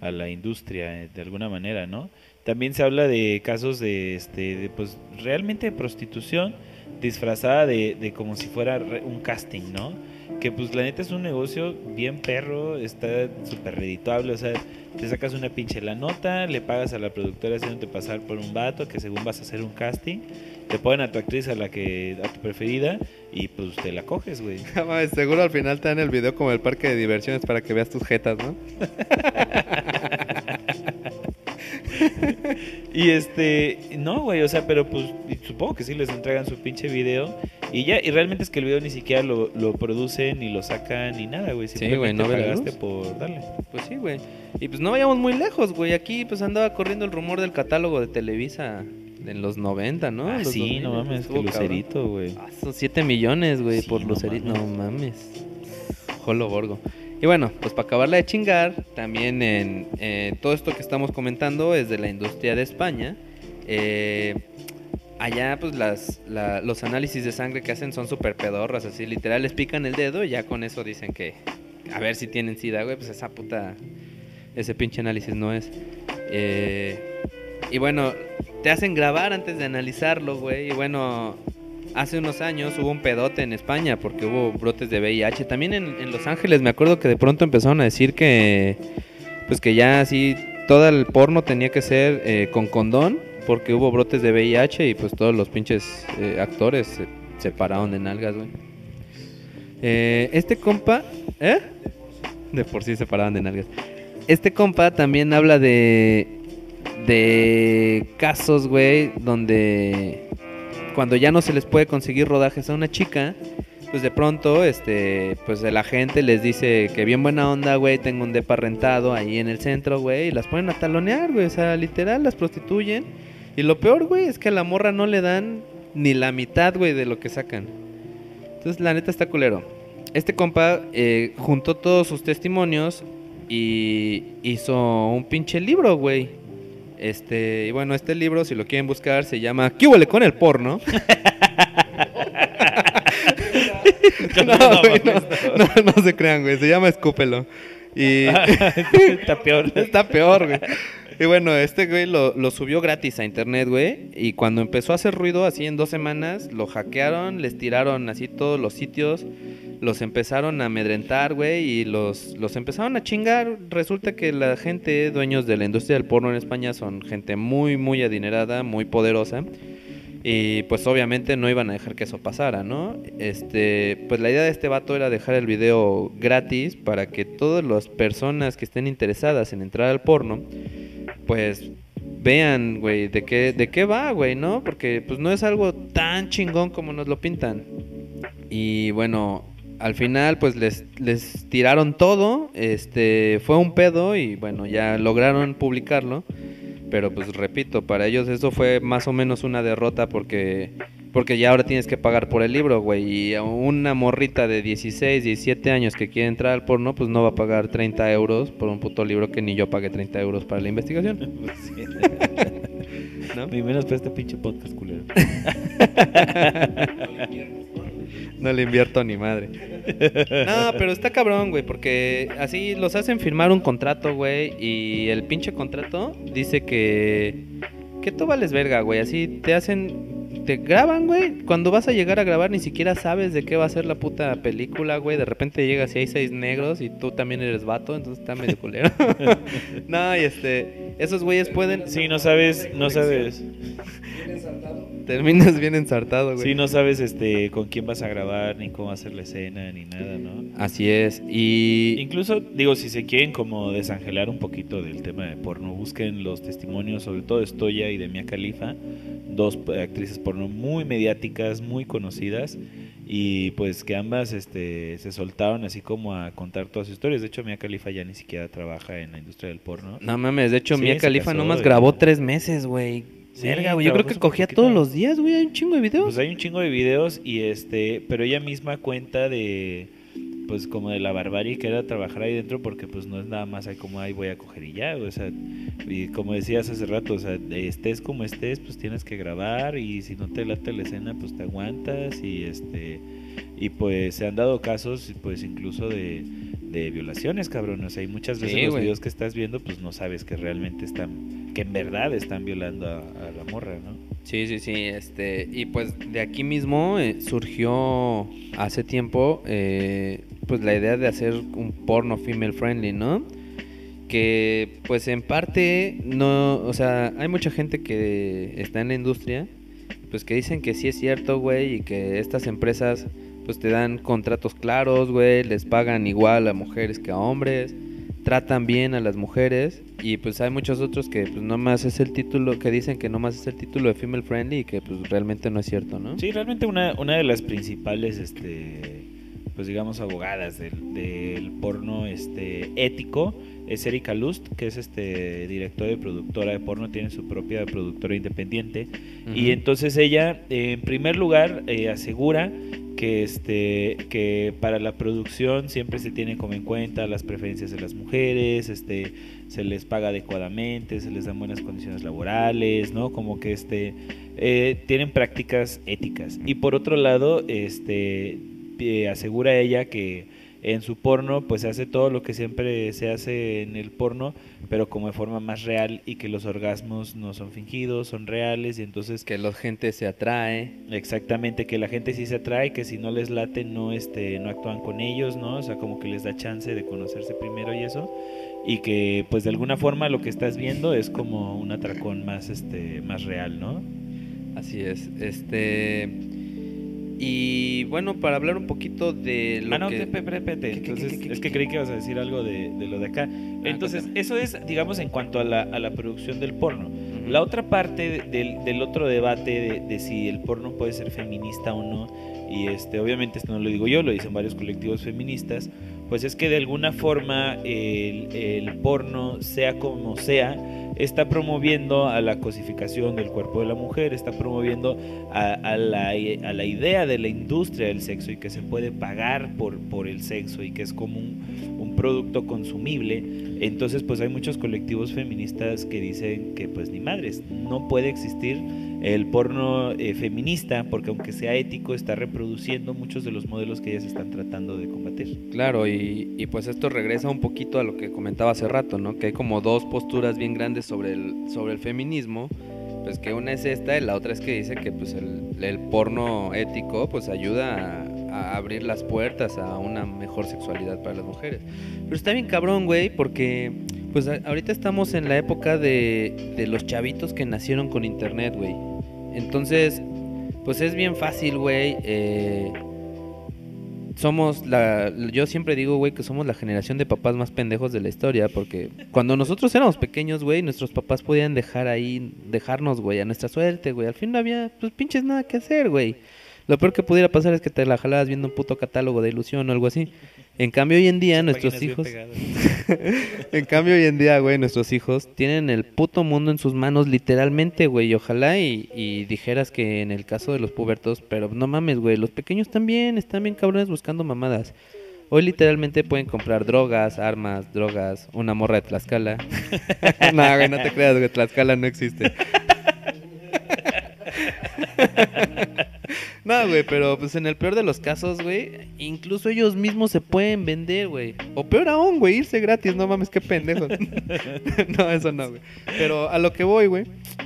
a la industria, eh, de alguna manera, ¿no? También se habla de casos de, este, de, pues, realmente de prostitución disfrazada de, de como si fuera un casting, ¿no? Que pues la neta es un negocio bien perro, está súper redituable, o sea, te sacas una pinche la nota, le pagas a la productora haciéndote pasar por un vato que según vas a hacer un casting, te ponen a tu actriz a la que, a tu preferida y pues te la coges, güey. <laughs>
Seguro al final te dan el video como el parque de diversiones para que veas tus jetas, ¿no? <laughs>
Y este, no, güey, o sea, pero pues supongo que sí les entregan su pinche video y ya, y realmente es que el video ni siquiera lo, lo producen ni lo sacan ni nada, güey.
Sí, güey, no
pagaste por darle.
Pues sí, güey. Y pues no vayamos muy lejos, güey. Aquí pues andaba corriendo el rumor del catálogo de Televisa en los 90, ¿no?
ah,
los
sí,
2000,
no mames, que. Lucerito, güey.
Ah, son 7 millones, güey,
Sí,
por
no
Lucerito. No
mames.
Jolo Borgo. Y bueno, pues para acabarla de chingar, también en eh, todo esto que estamos comentando es de la industria de España. Eh, allá, pues las, la- los análisis de sangre que hacen son súper pedorras, así literal les pican el dedo y ya con eso dicen que a ver si tienen sida, güey, pues esa puta, ese pinche análisis no es. Eh, y bueno, te hacen grabar antes de analizarlo, güey. Y bueno, hace unos años hubo un pedote en España porque hubo brotes de VIH. También en, Los Ángeles me acuerdo que de pronto empezaron a decir que, pues que ya así todo el porno tenía que ser eh, con condón porque hubo brotes de VIH y pues todos los pinches eh, actores se, se pararon de nalgas, güey. Eh, este compa, ¿eh? De por sí se paraban de nalgas. Este compa también habla de de casos, güey, donde cuando ya no se les puede conseguir rodajes a una chica, pues de pronto, este, pues la gente les dice que bien buena onda, güey, tengo un depa rentado ahí en el centro, güey, y las ponen a talonear, güey, o sea, literal, las prostituyen. Y lo peor, güey, es que a la morra no le dan ni la mitad, güey, de lo que sacan. Entonces, la neta está culero. Este compa eh, juntó todos sus testimonios y hizo un pinche libro, güey. Este, y bueno, este libro, si lo quieren buscar, se llama ¿Qué huele con el porno? <laughs> <laughs> no, güey, no, no, no se crean, güey. Se llama Escúpelo. Y
Está <laughs> peor.
está peor, güey. Y bueno, este güey lo, lo subió gratis a internet, güey. Y cuando empezó a hacer ruido, así en dos semanas, lo hackearon, les tiraron así todos los sitios, los empezaron a amedrentar, güey, y los, los empezaron a chingar. Resulta que la gente, dueños de la industria del porno en España, son gente muy, muy adinerada, muy poderosa. Y pues obviamente no iban a dejar que eso pasara, ¿no? Este, pues la idea de este vato era dejar el video gratis para que todas las personas que estén interesadas en entrar al porno, pues vean, güey, de qué, de qué va, güey, ¿no? Porque pues no es algo tan chingón como nos lo pintan. Y bueno, al final pues les, les tiraron todo, este, fue un pedo y bueno, ya lograron publicarlo. Pero pues repito, para ellos eso fue más o menos una derrota porque porque ya ahora tienes que pagar por el libro, güey. Y una morrita de 16, 17 años que quiere entrar al porno, pues no va a pagar 30 euros por un puto libro que ni yo pagué 30 euros para la investigación. <laughs> ¿No?
Ni menos para este pinche podcast culero. <laughs>
No le invierto ni madre. No, pero está cabrón, güey, porque así los hacen firmar un contrato, güey, y el pinche contrato dice que que tú vales verga, güey, así te hacen te graban, güey. Cuando vas a llegar a grabar ni siquiera sabes de qué va a ser la puta película, güey. De repente llegas y hay seis negros y tú también eres vato, entonces está medio culero. <laughs> no, y este, esos güeyes pueden...
Sí, no sabes, no sabes.
Terminas bien ensartado, güey.
Sí, no sabes este con quién vas a grabar, ni cómo hacer la escena, ni nada, ¿no?
Así es. Y...
Incluso, digo, si se quieren como desangelar un poquito del tema de porno, busquen los testimonios, sobre todo de Stoya y de Mia Khalifa, dos actrices porno muy mediáticas, muy conocidas, y pues que ambas este, se soltaron así como a contar todas sus historias. De hecho, Mia Khalifa ya ni siquiera trabaja en la industria del porno.
No mames, de hecho,
Sí,
Mia Khalifa nomás grabó tres meses, güey.
Sí,
Verga, güey. Yo creo que cogía todos los días, güey. Hay un chingo de videos.
Pues hay un chingo de videos y este, pero ella misma cuenta de pues como de la barbarie que era trabajar ahí dentro porque pues no es nada más ahí como ahí voy a coger y ya, o sea, y como decías hace rato, o sea, estés como estés, pues tienes que grabar y si no te late la escena, pues te aguantas y este y pues se han dado casos pues incluso de, de violaciones, cabrón, o sea, y muchas veces
Sí,
los
güey.
videos que estás viendo pues no sabes que realmente están que en verdad están violando a, a la morra, ¿no?
Sí, sí, sí. Este, y pues de aquí mismo eh, surgió hace tiempo eh, pues la idea de hacer un porno female friendly, ¿no? Que pues en parte no, o sea, hay mucha gente que está en la industria pues que dicen que sí es cierto, güey, y que estas empresas pues te dan contratos claros, güey, les pagan igual a mujeres que a hombres, tratan bien a las mujeres y pues hay muchos otros que pues nomás es el título, que dicen que nomás es el título de female friendly y que pues realmente no es cierto, ¿no?
Sí, realmente una, una de las principales, este, pues digamos, abogadas del, del porno este, ético es Erika Lust, que es este directora y productora de porno, tiene su propia productora independiente. Y entonces ella, eh, en primer lugar, eh, asegura que este que para la producción siempre se tiene como en cuenta las preferencias de las mujeres, este se les paga adecuadamente, se les dan buenas condiciones laborales, ¿no? Como que este eh, tienen prácticas éticas. Y por otro lado, este eh, asegura ella que en su porno pues se hace todo lo que siempre se hace en el porno, pero como de forma más real y que los orgasmos no son fingidos, son reales y entonces
que la gente se atrae.
Exactamente, que la gente sí se atrae, que si no les late no este no actúan con ellos, ¿no? O sea, como que les da chance de conocerse primero y eso y que pues de alguna forma lo que estás viendo es como un atracón más este más real, ¿no?
Así es. Este y bueno, para hablar un poquito de lo
ah, no,
que
espérate, espérate,
¿Qué, qué, qué,
Entonces, es que creí que ibas a decir algo de, de lo de acá. Entonces,
cuéntame.
eso es, digamos, en cuanto a la, a la producción del porno.
Ujú.
La otra parte de- del, del otro debate de, de si el porno puede ser feminista o no, y este, obviamente esto no lo digo yo, lo dicen varios colectivos feministas, pues es que de alguna forma el, el porno, sea como sea, está promoviendo a la cosificación del cuerpo de la mujer, está promoviendo a, la, idea de la industria del sexo y que se puede pagar por, el sexo y que es como un, un producto consumible. Entonces pues hay muchos colectivos feministas que dicen que pues ni madres, no puede existir el porno eh, feminista porque aunque sea ético está reproduciendo muchos de los modelos que ellas están tratando de combatir.
Claro, y, y pues esto regresa un poquito a lo que comentaba hace rato, ¿no? Que hay como dos posturas bien grandes sobre el, sobre el feminismo. Pues que una es esta y la otra es que dice que pues el, el porno ético pues ayuda a, abrir las puertas a una mejor sexualidad para las mujeres. Pero está bien cabrón, güey, porque pues ahorita estamos en la época de, de los chavitos que nacieron con internet, güey. Entonces, pues es bien fácil, güey. eh, somos la. Yo siempre digo, güey, que somos la generación de papás más pendejos de la historia. Porque cuando nosotros éramos pequeños, güey, nuestros papás podían dejar ahí, dejarnos, güey, a nuestra suerte, güey. Al fin no había, pues pinches nada que hacer, güey. Lo peor que pudiera pasar es que te la jalabas viendo un puto catálogo de ilusión o algo así. En cambio, hoy en día, nuestros hijos. <laughs> En cambio, hoy en día, güey, nuestros hijos tienen el puto mundo en sus manos, literalmente, güey. Y ojalá y, y dijeras que en el caso de los pubertos, pero no mames, güey, los pequeños también están bien cabrones buscando mamadas. Hoy literalmente pueden comprar drogas, armas, drogas, una morra de Tlaxcala. <laughs> no, güey, no te creas, güey, Tlaxcala no existe. No, güey, pero pues en el peor de los casos, güey, incluso ellos mismos se pueden vender, güey. O peor aún, güey, irse gratis, no mames, qué pendejo. <laughs> no, eso no, güey. Pero a lo que voy, güey,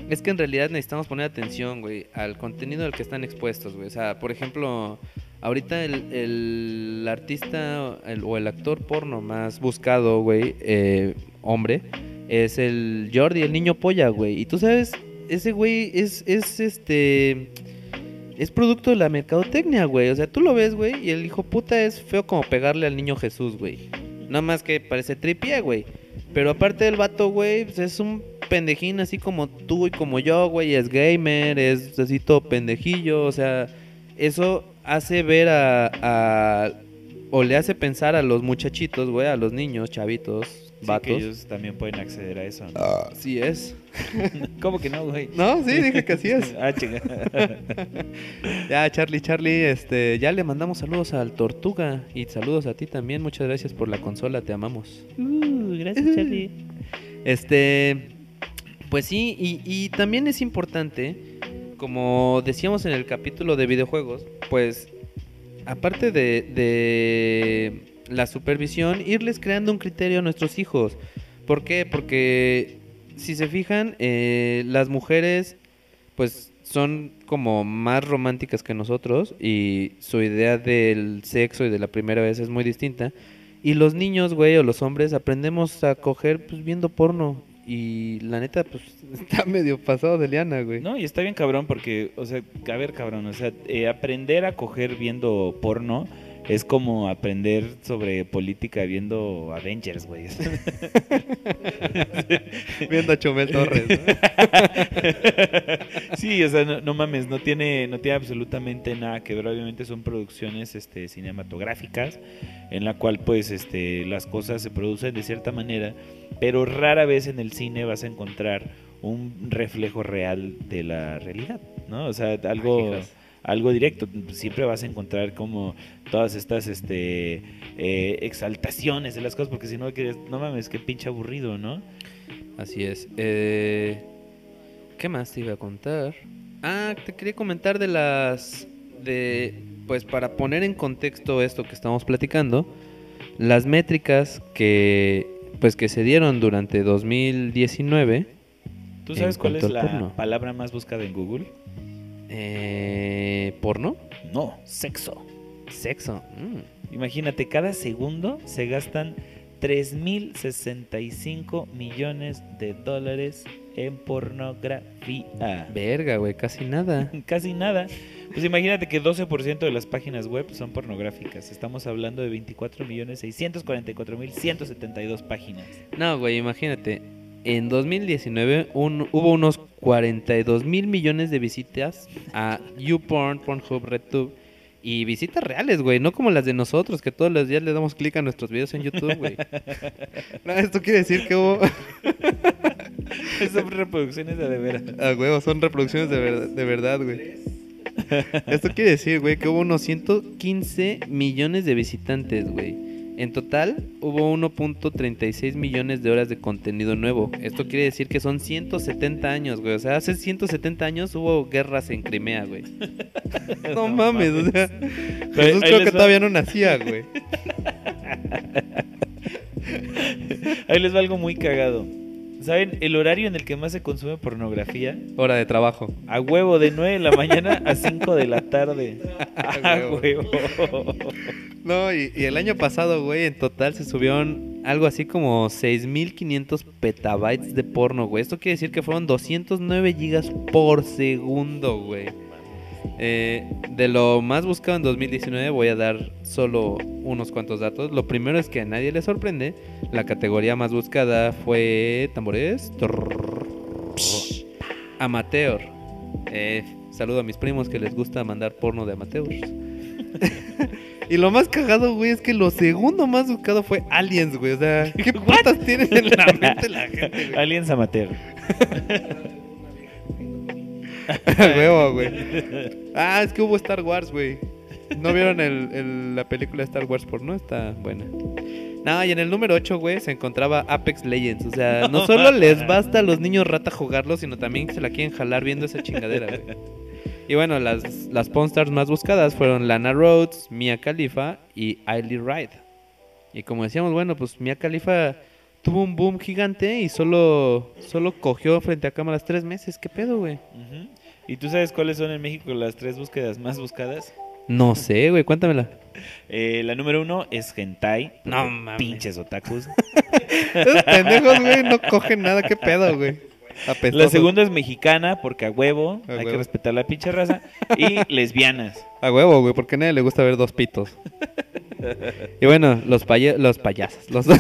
Es que en realidad necesitamos poner atención, güey, al contenido al que están expuestos, güey. O sea, por ejemplo, ahorita el, el artista o el actor porno más buscado, güey, eh, hombre, es el Jordi, el niño polla, güey. Y tú sabes, ese güey es, es este... Es producto de la mercadotecnia, güey. O sea, tú lo ves, güey, y el hijo puta es feo como pegarle al niño Jesús, güey. Nada más que parece tripié, güey. Pero aparte del vato, güey, pues es un pendejín así como tú y como yo, güey. Es gamer, es así todo pendejillo. O sea, eso hace ver a, a- O le hace pensar a los muchachitos, güey, a los niños, chavitos,
Sí, que ellos también pueden acceder a eso. ¿no?
Así es. <laughs>
¿Cómo que no, güey?
No, sí, dije que así es. <laughs>
ah, chinga. <laughs>
Ya, Charlie, Charlie, este, ya le mandamos saludos al Tortuga y saludos a ti también. Muchas gracias por la consola, te amamos.
Uh, gracias, Charlie.
Este, pues sí, y, y también es importante, como decíamos en el capítulo de videojuegos, pues aparte de, de la supervisión, irles creando un criterio a nuestros hijos. ¿Por qué? Porque si se fijan, eh, las mujeres pues son como más románticas que nosotros y su idea del sexo y de la primera vez es muy distinta. Y los niños, güey, o los hombres aprendemos a coger pues viendo porno. Y la neta, pues <laughs> está medio pasado de liana, güey.
No, y está bien cabrón porque, o sea, a ver, cabrón, o sea, eh, aprender a coger viendo porno es como aprender sobre política viendo Avengers, güey. <laughs>
Viendo a Chumel Torres, ¿no?
sí, o sea, no, no mames, no tiene, no tiene absolutamente nada que ver. Obviamente son producciones este, cinematográficas en la cual pues este, las cosas se producen de cierta manera, pero rara vez en el cine vas a encontrar un reflejo real de la realidad, ¿no? O sea, algo. Algo directo. Siempre vas a encontrar como todas estas este, eh, exaltaciones de las cosas, porque si no, no mames, qué pinche aburrido, ¿no?
Así es. Eh, ¿Qué más te iba a contar? Ah, te quería comentar de las... de Pues para poner en contexto esto que estamos platicando, las métricas que pues que se dieron durante 2019,
¿Tú sabes cuál es la
porno.
palabra más buscada en Google?
Eh, porno,
No, sexo.
sexo. mm.
Imagínate, cada segundo se gastan 3.065 millones de dólares en pornografía.
Verga, güey, casi nada. <laughs>
Casi nada. Pues imagínate que 12% de las páginas web son pornográficas. Estamos hablando de 24.644.172 páginas.
No, güey, imagínate. En 2019 un- hubo unos 42 mil millones de visitas a YouPorn, Pornhub, RedTube. Y visitas reales, güey, no como las de nosotros, que todos los días le damos clic a nuestros videos en YouTube, güey. <laughs> No, esto quiere decir que hubo... <laughs>
son reproducciones de de veras.
A huevo, son reproducciones de, ver- de verdad, güey. Esto quiere decir, güey, que hubo unos 115 millones de visitantes, güey. En total, hubo 1.36 millones de horas de contenido nuevo. Esto quiere decir que son 170 años, güey. O sea, hace 170 años hubo guerras en Crimea, güey. <laughs> No, mames, o sea. Jesús creo que
va.
todavía no nacía, güey. <laughs>
Ahí les va algo muy cagado. ¿Saben el horario en el que más se consume pornografía?
Hora de trabajo.
A huevo, de 9 de la mañana a 5 de la tarde. <laughs> A
huevo. No, y, el año pasado, güey, en total se subieron algo así como 6.500 petabytes de porno, güey. Esto quiere decir que fueron 209 gigas por segundo, güey. Eh, de lo más buscado en 2019 voy a dar solo unos cuantos datos. Lo primero es que a nadie le sorprende. La categoría más buscada fue... ¿Tambores? Amateur. Eh, saludo a mis primos que les gusta mandar porno de amateurs. <laughs> Y lo más cagado, güey, es que lo segundo más buscado fue Aliens, güey. O sea, <laughs> ¿qué putas tienen en la <laughs> mente la gente, güey?
Aliens Amateur.
Huevo, güey. Ah, es que hubo Star Wars, güey. ¿No vieron el, el- la película de Star Wars por no? Está buena. No, y en el número 8, güey, se encontraba Apex Legends. O sea, no solo les basta a los niños rata jugarlo, sino también se la quieren jalar viendo esa chingadera, güey. Y bueno, las, las Stars más buscadas fueron Lana Rhodes, Mia Khalifa y Ailey Wright. Y como decíamos, bueno, pues Mia Khalifa tuvo un boom gigante y solo, solo cogió frente a cámaras tres meses. ¿Qué pedo, güey?
¿Y tú sabes cuáles son en México las tres búsquedas más buscadas?
No sé, güey, cuéntamela. <laughs>
Eh, la número uno es hentai.
No mames.
Pinches otakus. <laughs>
Esos pendejos, güey, no cogen nada. ¿Qué pedo, güey?
La segunda es mexicana, porque a huevo,
A
hay que respetar la pinche raza. Y <laughs> lesbianas.
A huevo, güey, porque a nadie le gusta ver dos pitos. y bueno, los, paya- los payasos. Los... <laughs>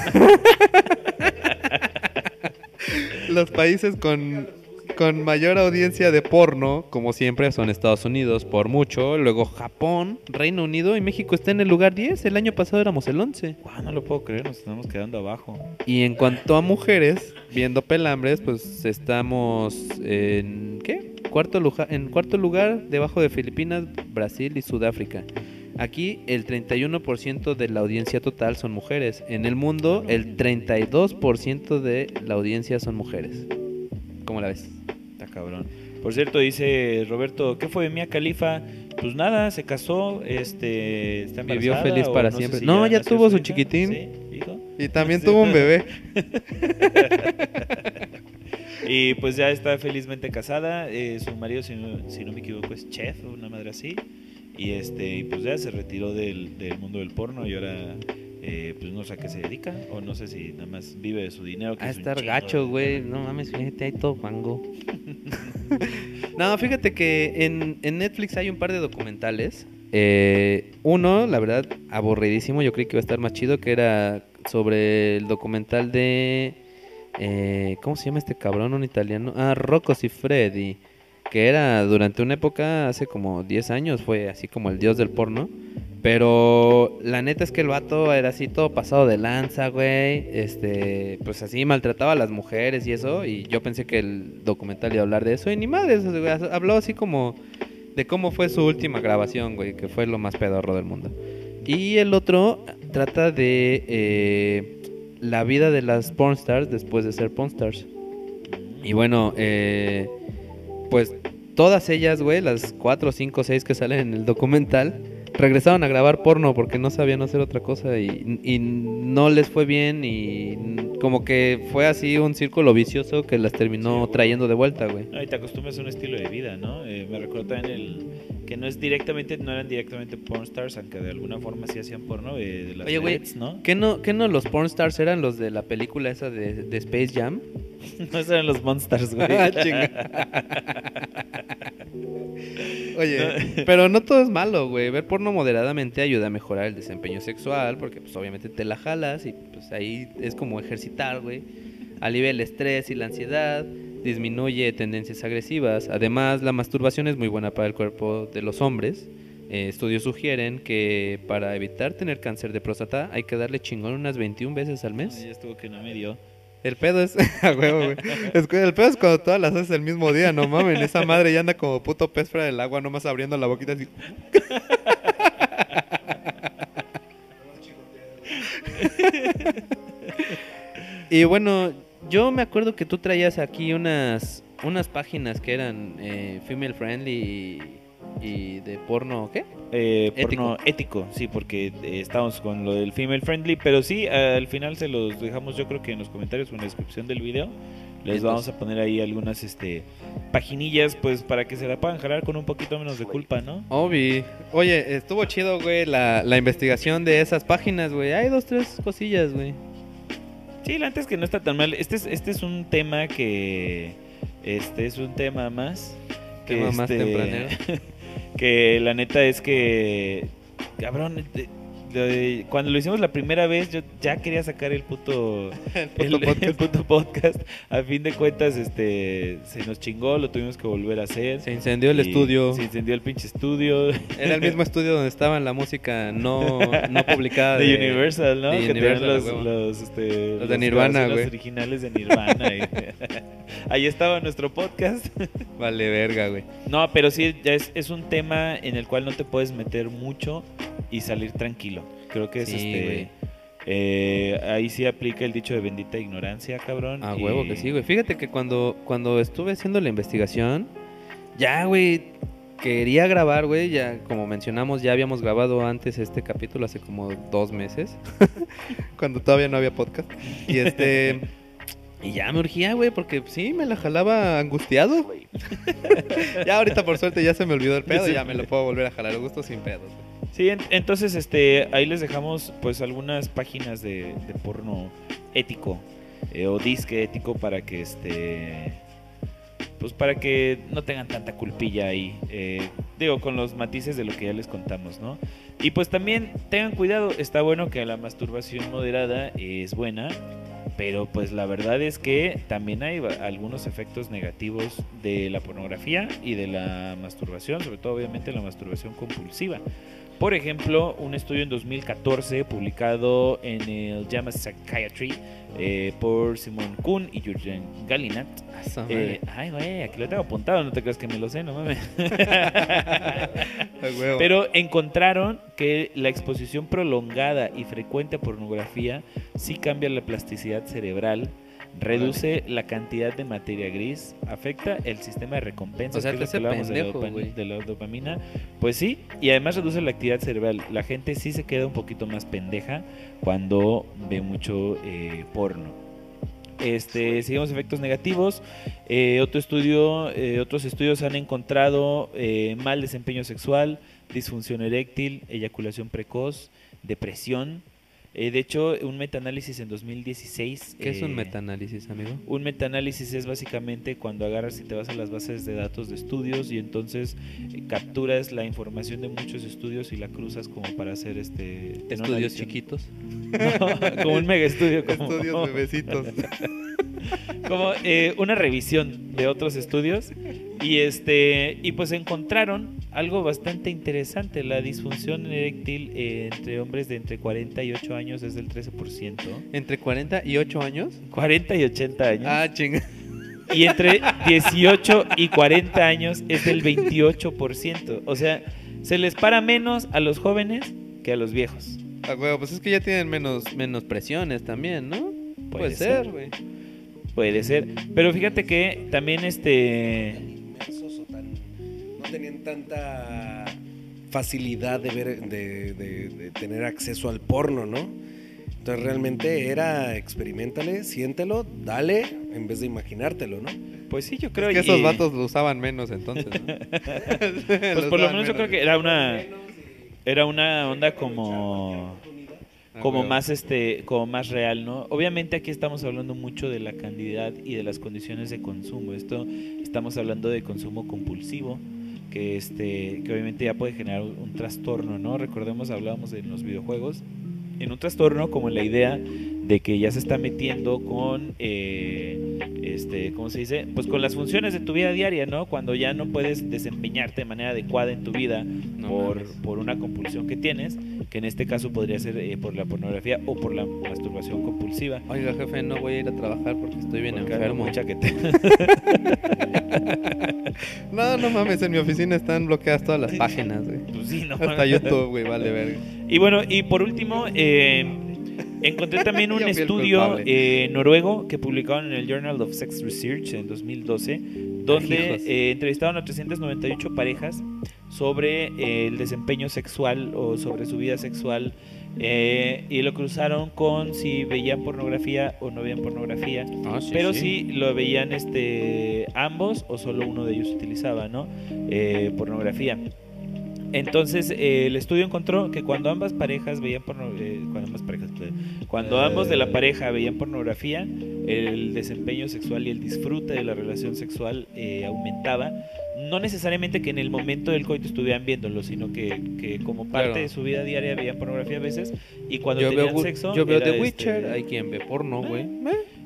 <laughs> los países con, con mayor audiencia de porno, como siempre, son Estados Unidos por mucho. Luego Japón, Reino Unido y México está en el lugar 10. El año pasado éramos el 11.
Guau, no lo puedo creer, nos estamos quedando abajo.
Y en cuanto a mujeres, viendo pelambres, pues estamos en ¿qué? Cuarto lugar, en cuarto lugar, debajo de Filipinas, Brasil y Sudáfrica. Aquí el 31% de la audiencia total son mujeres. En el mundo el 32% de la audiencia son mujeres. ¿Cómo la ves?
Está cabrón. Por cierto, dice Roberto, ¿qué fue de Mia Califa? Pues nada, se casó, este, está
Vivió feliz para
sé
siempre.
si
No, ya tuvo su
hija.
chiquitín.
Sí, hijo.
Y también
Sí. <laughs>
tuvo un bebé. <laughs>
Y pues ya está felizmente casada. eh, su marido, si no, si no me equivoco, es chef o una madre así. Y este, y pues ya se retiró del, del mundo del porno y ahora eh, pues no sé a qué se dedica. O no sé si nada más vive de su dinero. Que
A
es
estar gacho, güey. No mames, fíjate, hay todo fango. <laughs> no, fíjate que en, en Netflix hay un par de documentales. Eh, uno, la verdad, aburridísimo. Yo creí que iba a estar más chido, que era sobre el documental de... eh, ¿Cómo se llama este cabrón? Un italiano. Ah, Rocco Freddy. Que era durante una época, hace como 10 años, fue así como el dios del porno. Pero la neta es que el vato era así todo pasado de lanza, güey. Este, pues así maltrataba a las mujeres y eso. Y yo pensé que el documental iba a hablar de eso. Y ni madres, o sea, habló así como de cómo fue su última grabación, güey. Que fue lo más pedorro del mundo. Y el otro trata de eh, la vida de las pornstars después de ser pornstars. Y bueno, eh, pues todas ellas, güey, las 4, 5, 6 que salen en el documental, regresaron a grabar porno porque no sabían hacer otra cosa y, y no les fue bien y como que fue así un círculo vicioso que las terminó
Sí,
trayendo de vuelta, güey.
No, y te acostumbras a un estilo de vida, ¿no? Eh, me recuerdo también el que no es directamente, no eran directamente pornstars, aunque de alguna forma sí hacían porno, eh, de las
Oye, güey,
¿no?
¿Qué no, qué no los pornstars eran los de la película esa de, de Space Jam? <laughs>
No esos eran los monsters, güey. <laughs>
Ah. Oye, pero no todo es malo, güey. Ver porno moderadamente ayuda a mejorar el desempeño sexual, porque pues obviamente te la jalas y pues ahí es como ejercitar, güey. Alivia el estrés y la ansiedad, disminuye tendencias agresivas. Además, la masturbación es muy buena para el cuerpo de los hombres. Eh, estudios sugieren que para evitar tener cáncer de próstata hay que darle chingón unas 21 veces al mes.
Ya estuvo que no me dio.
El pedo es. <laughs> a huevo, güey. Es que el pedo es cuando todas las haces el mismo día, no mames. Esa madre ya anda como puto pez fuera del agua, nomás abriendo la boquita así. <laughs> y bueno, yo me acuerdo que tú traías aquí unas unas páginas que eran eh, female friendly y, y de porno, ¿qué?
Eh,
Ético.
porno ético, sí, porque eh, estamos con lo del female friendly, pero sí, al final se los dejamos yo creo que en los comentarios o en la descripción del video. Les
Entonces-
vamos a poner ahí algunas este paginillas pues para que se la puedan jalar con un poquito menos de culpa, ¿no?
Obi. Oye, estuvo chido, güey, la, la investigación de esas páginas, güey. Hay dos, tres cosillas, güey.
Sí, la neta es que no está tan mal. Este es, este es un tema que. Este es un tema más. Que
Tema más
este,
tempranero. <laughs>
que la neta es que. Cabrón, de- de- cuando lo hicimos la primera vez, yo ya quería sacar el puto. <laughs>
El
el,
puto podcast.
el puto podcast. A fin de cuentas, este. Se nos chingó, lo tuvimos que volver a hacer.
Se incendió el estudio.
Se incendió el pinche estudio.
Era el mismo estudio donde estaba la música no, no <laughs> publicada.
de, Universal, ¿no?
de
que
Universal,
los, los, este,
Los de Nirvana, güey.
originales de Nirvana. y- <laughs> Ahí estaba nuestro podcast.
Vale, verga, güey.
No, pero sí, ya es, es un tema en el cual no te puedes meter mucho y salir tranquilo. Creo que es
Sí,
este.
güey.
eh, ahí sí aplica el dicho de bendita ignorancia, cabrón.
A
y-
huevo que sí, güey. Fíjate que cuando, cuando estuve haciendo la investigación, ya, güey, quería grabar, güey. Ya, como mencionamos, ya habíamos grabado antes este capítulo hace como dos meses. <laughs> Cuando todavía no había podcast. Y este. Y ya me urgía, güey, porque sí, me la jalaba angustiado, güey. <laughs> ya ahorita por suerte ya se me olvidó el pedo, ya me lo puedo volver a jalar a gusto sin pedos. güey.
Sí, en- entonces este, ahí les dejamos pues algunas páginas de, porno ético eh, o disque ético para que este pues para que no tengan tanta culpilla ahí. eh, digo, con los matices de lo que ya les contamos, ¿no? Y pues también tengan cuidado, está bueno que la masturbación moderada es buena, pero pues la verdad es que también hay algunos efectos negativos de la pornografía y de la masturbación, sobre todo obviamente la masturbación compulsiva. Por ejemplo, un estudio en 2014 publicado en el JAMA Psychiatry eh, por Simon Kuhn y Jürgen Galinat. Eh, ay, güey, aquí lo tengo apuntado, no te creas que me lo sé, no mames. <laughs> Pero encontraron que la exposición prolongada y frecuente a pornografía sí cambia la plasticidad cerebral, reduce la cantidad de materia gris, afecta el sistema de recompensa,
O sea,
que
te
es lo que
hace
hablábamos de, la de la dopamina. Pues sí, y además reduce la actividad cerebral. La gente sí se queda un poquito más pendeja cuando ve mucho eh, porno. Este, seguimos efectos negativos. Eh, otro estudio, eh, otros estudios han encontrado mal desempeño sexual, disfunción eréctil, eyaculación precoz, depresión. Eh, de hecho, un metaanálisis en 2016.
¿Qué es un
eh,
metaanálisis, amigo?
Un metaanálisis es básicamente cuando agarras y te vas a las bases de datos de estudios y entonces eh, capturas la información de muchos estudios y la cruzas como para hacer este
Estudios chiquitos. <laughs>
No, como un mega estudio como,
Estudios bebecitos. <laughs>
como eh, una revisión de otros estudios y este y pues encontraron algo bastante interesante la disfunción eréctil eh, entre hombres de entre 40 y 8 años es del 13%
¿Entre 40 y 8 años?
40 y 80 años
Ah, chinga.
y entre 18 y 40 años es del 28% o sea se les para menos a los jóvenes que a los viejos
A huevo, pues es que ya tienen menos, menos presiones también, ¿no? Puede,
Puede ser,
güey.
puede ser pero fíjate que también este
tenían tanta facilidad de ver, de, de- de tener acceso al porno, ¿no? Entonces realmente era experimentale, siéntelo, dale, en vez de imaginártelo, ¿no?
pues sí yo creo
Es que esos vatos lo usaban menos entonces, ¿no? <laughs> <laughs>
Pues por lo menos yo creo que era una era una onda como
Ah,
como más este como más real, ¿no? Obviamente aquí estamos hablando mucho de la cantidad y de las condiciones de consumo. Esto estamos hablando de consumo compulsivo que este que obviamente ya puede generar un, trastorno, ¿no? Recordemos hablábamos de los videojuegos en un trastorno como en la idea de que ya se está metiendo con eh, este cómo se dice pues con las funciones de tu vida diaria no cuando ya no puedes desempeñarte de manera adecuada en tu vida
No
por, por una compulsión que tienes que en este caso podría ser eh, por la pornografía o por la masturbación compulsiva
Oiga, jefe, no voy a ir a trabajar porque estoy bien
Porque
enfermo. <laughs> No, no mames, en mi oficina están bloqueadas todas las páginas, güey.
Pues sí, no.
Hasta YouTube, güey, vale verga.
Y bueno, y por último, eh, encontré <laughs> también un estudio eh, noruego que publicaron en el Journal of Sex Research en 2012, donde eh, entrevistaron a 398 parejas sobre eh, el desempeño sexual o sobre su vida sexual eh, y lo cruzaron con si veían pornografía o no veían pornografía.
Ah,
pero si lo veían este ambos o solo uno de ellos utilizaba, ¿no? Pornografía. Entonces eh, el estudio encontró que cuando ambas parejas veían porno- eh, cuando ambas parejas, eh, cuando ambos de la pareja veían pornografía, el desempeño sexual y el disfrute de la relación sexual eh, aumentaba. No necesariamente que en el momento del coito estuvieran viéndolo, sino que, que como parte
Claro.
de su vida diaria veían pornografía a veces y cuando
Yo
tenían
veo,
sexo
yo veo The Witcher,
este,
hay quien ve porno, güey.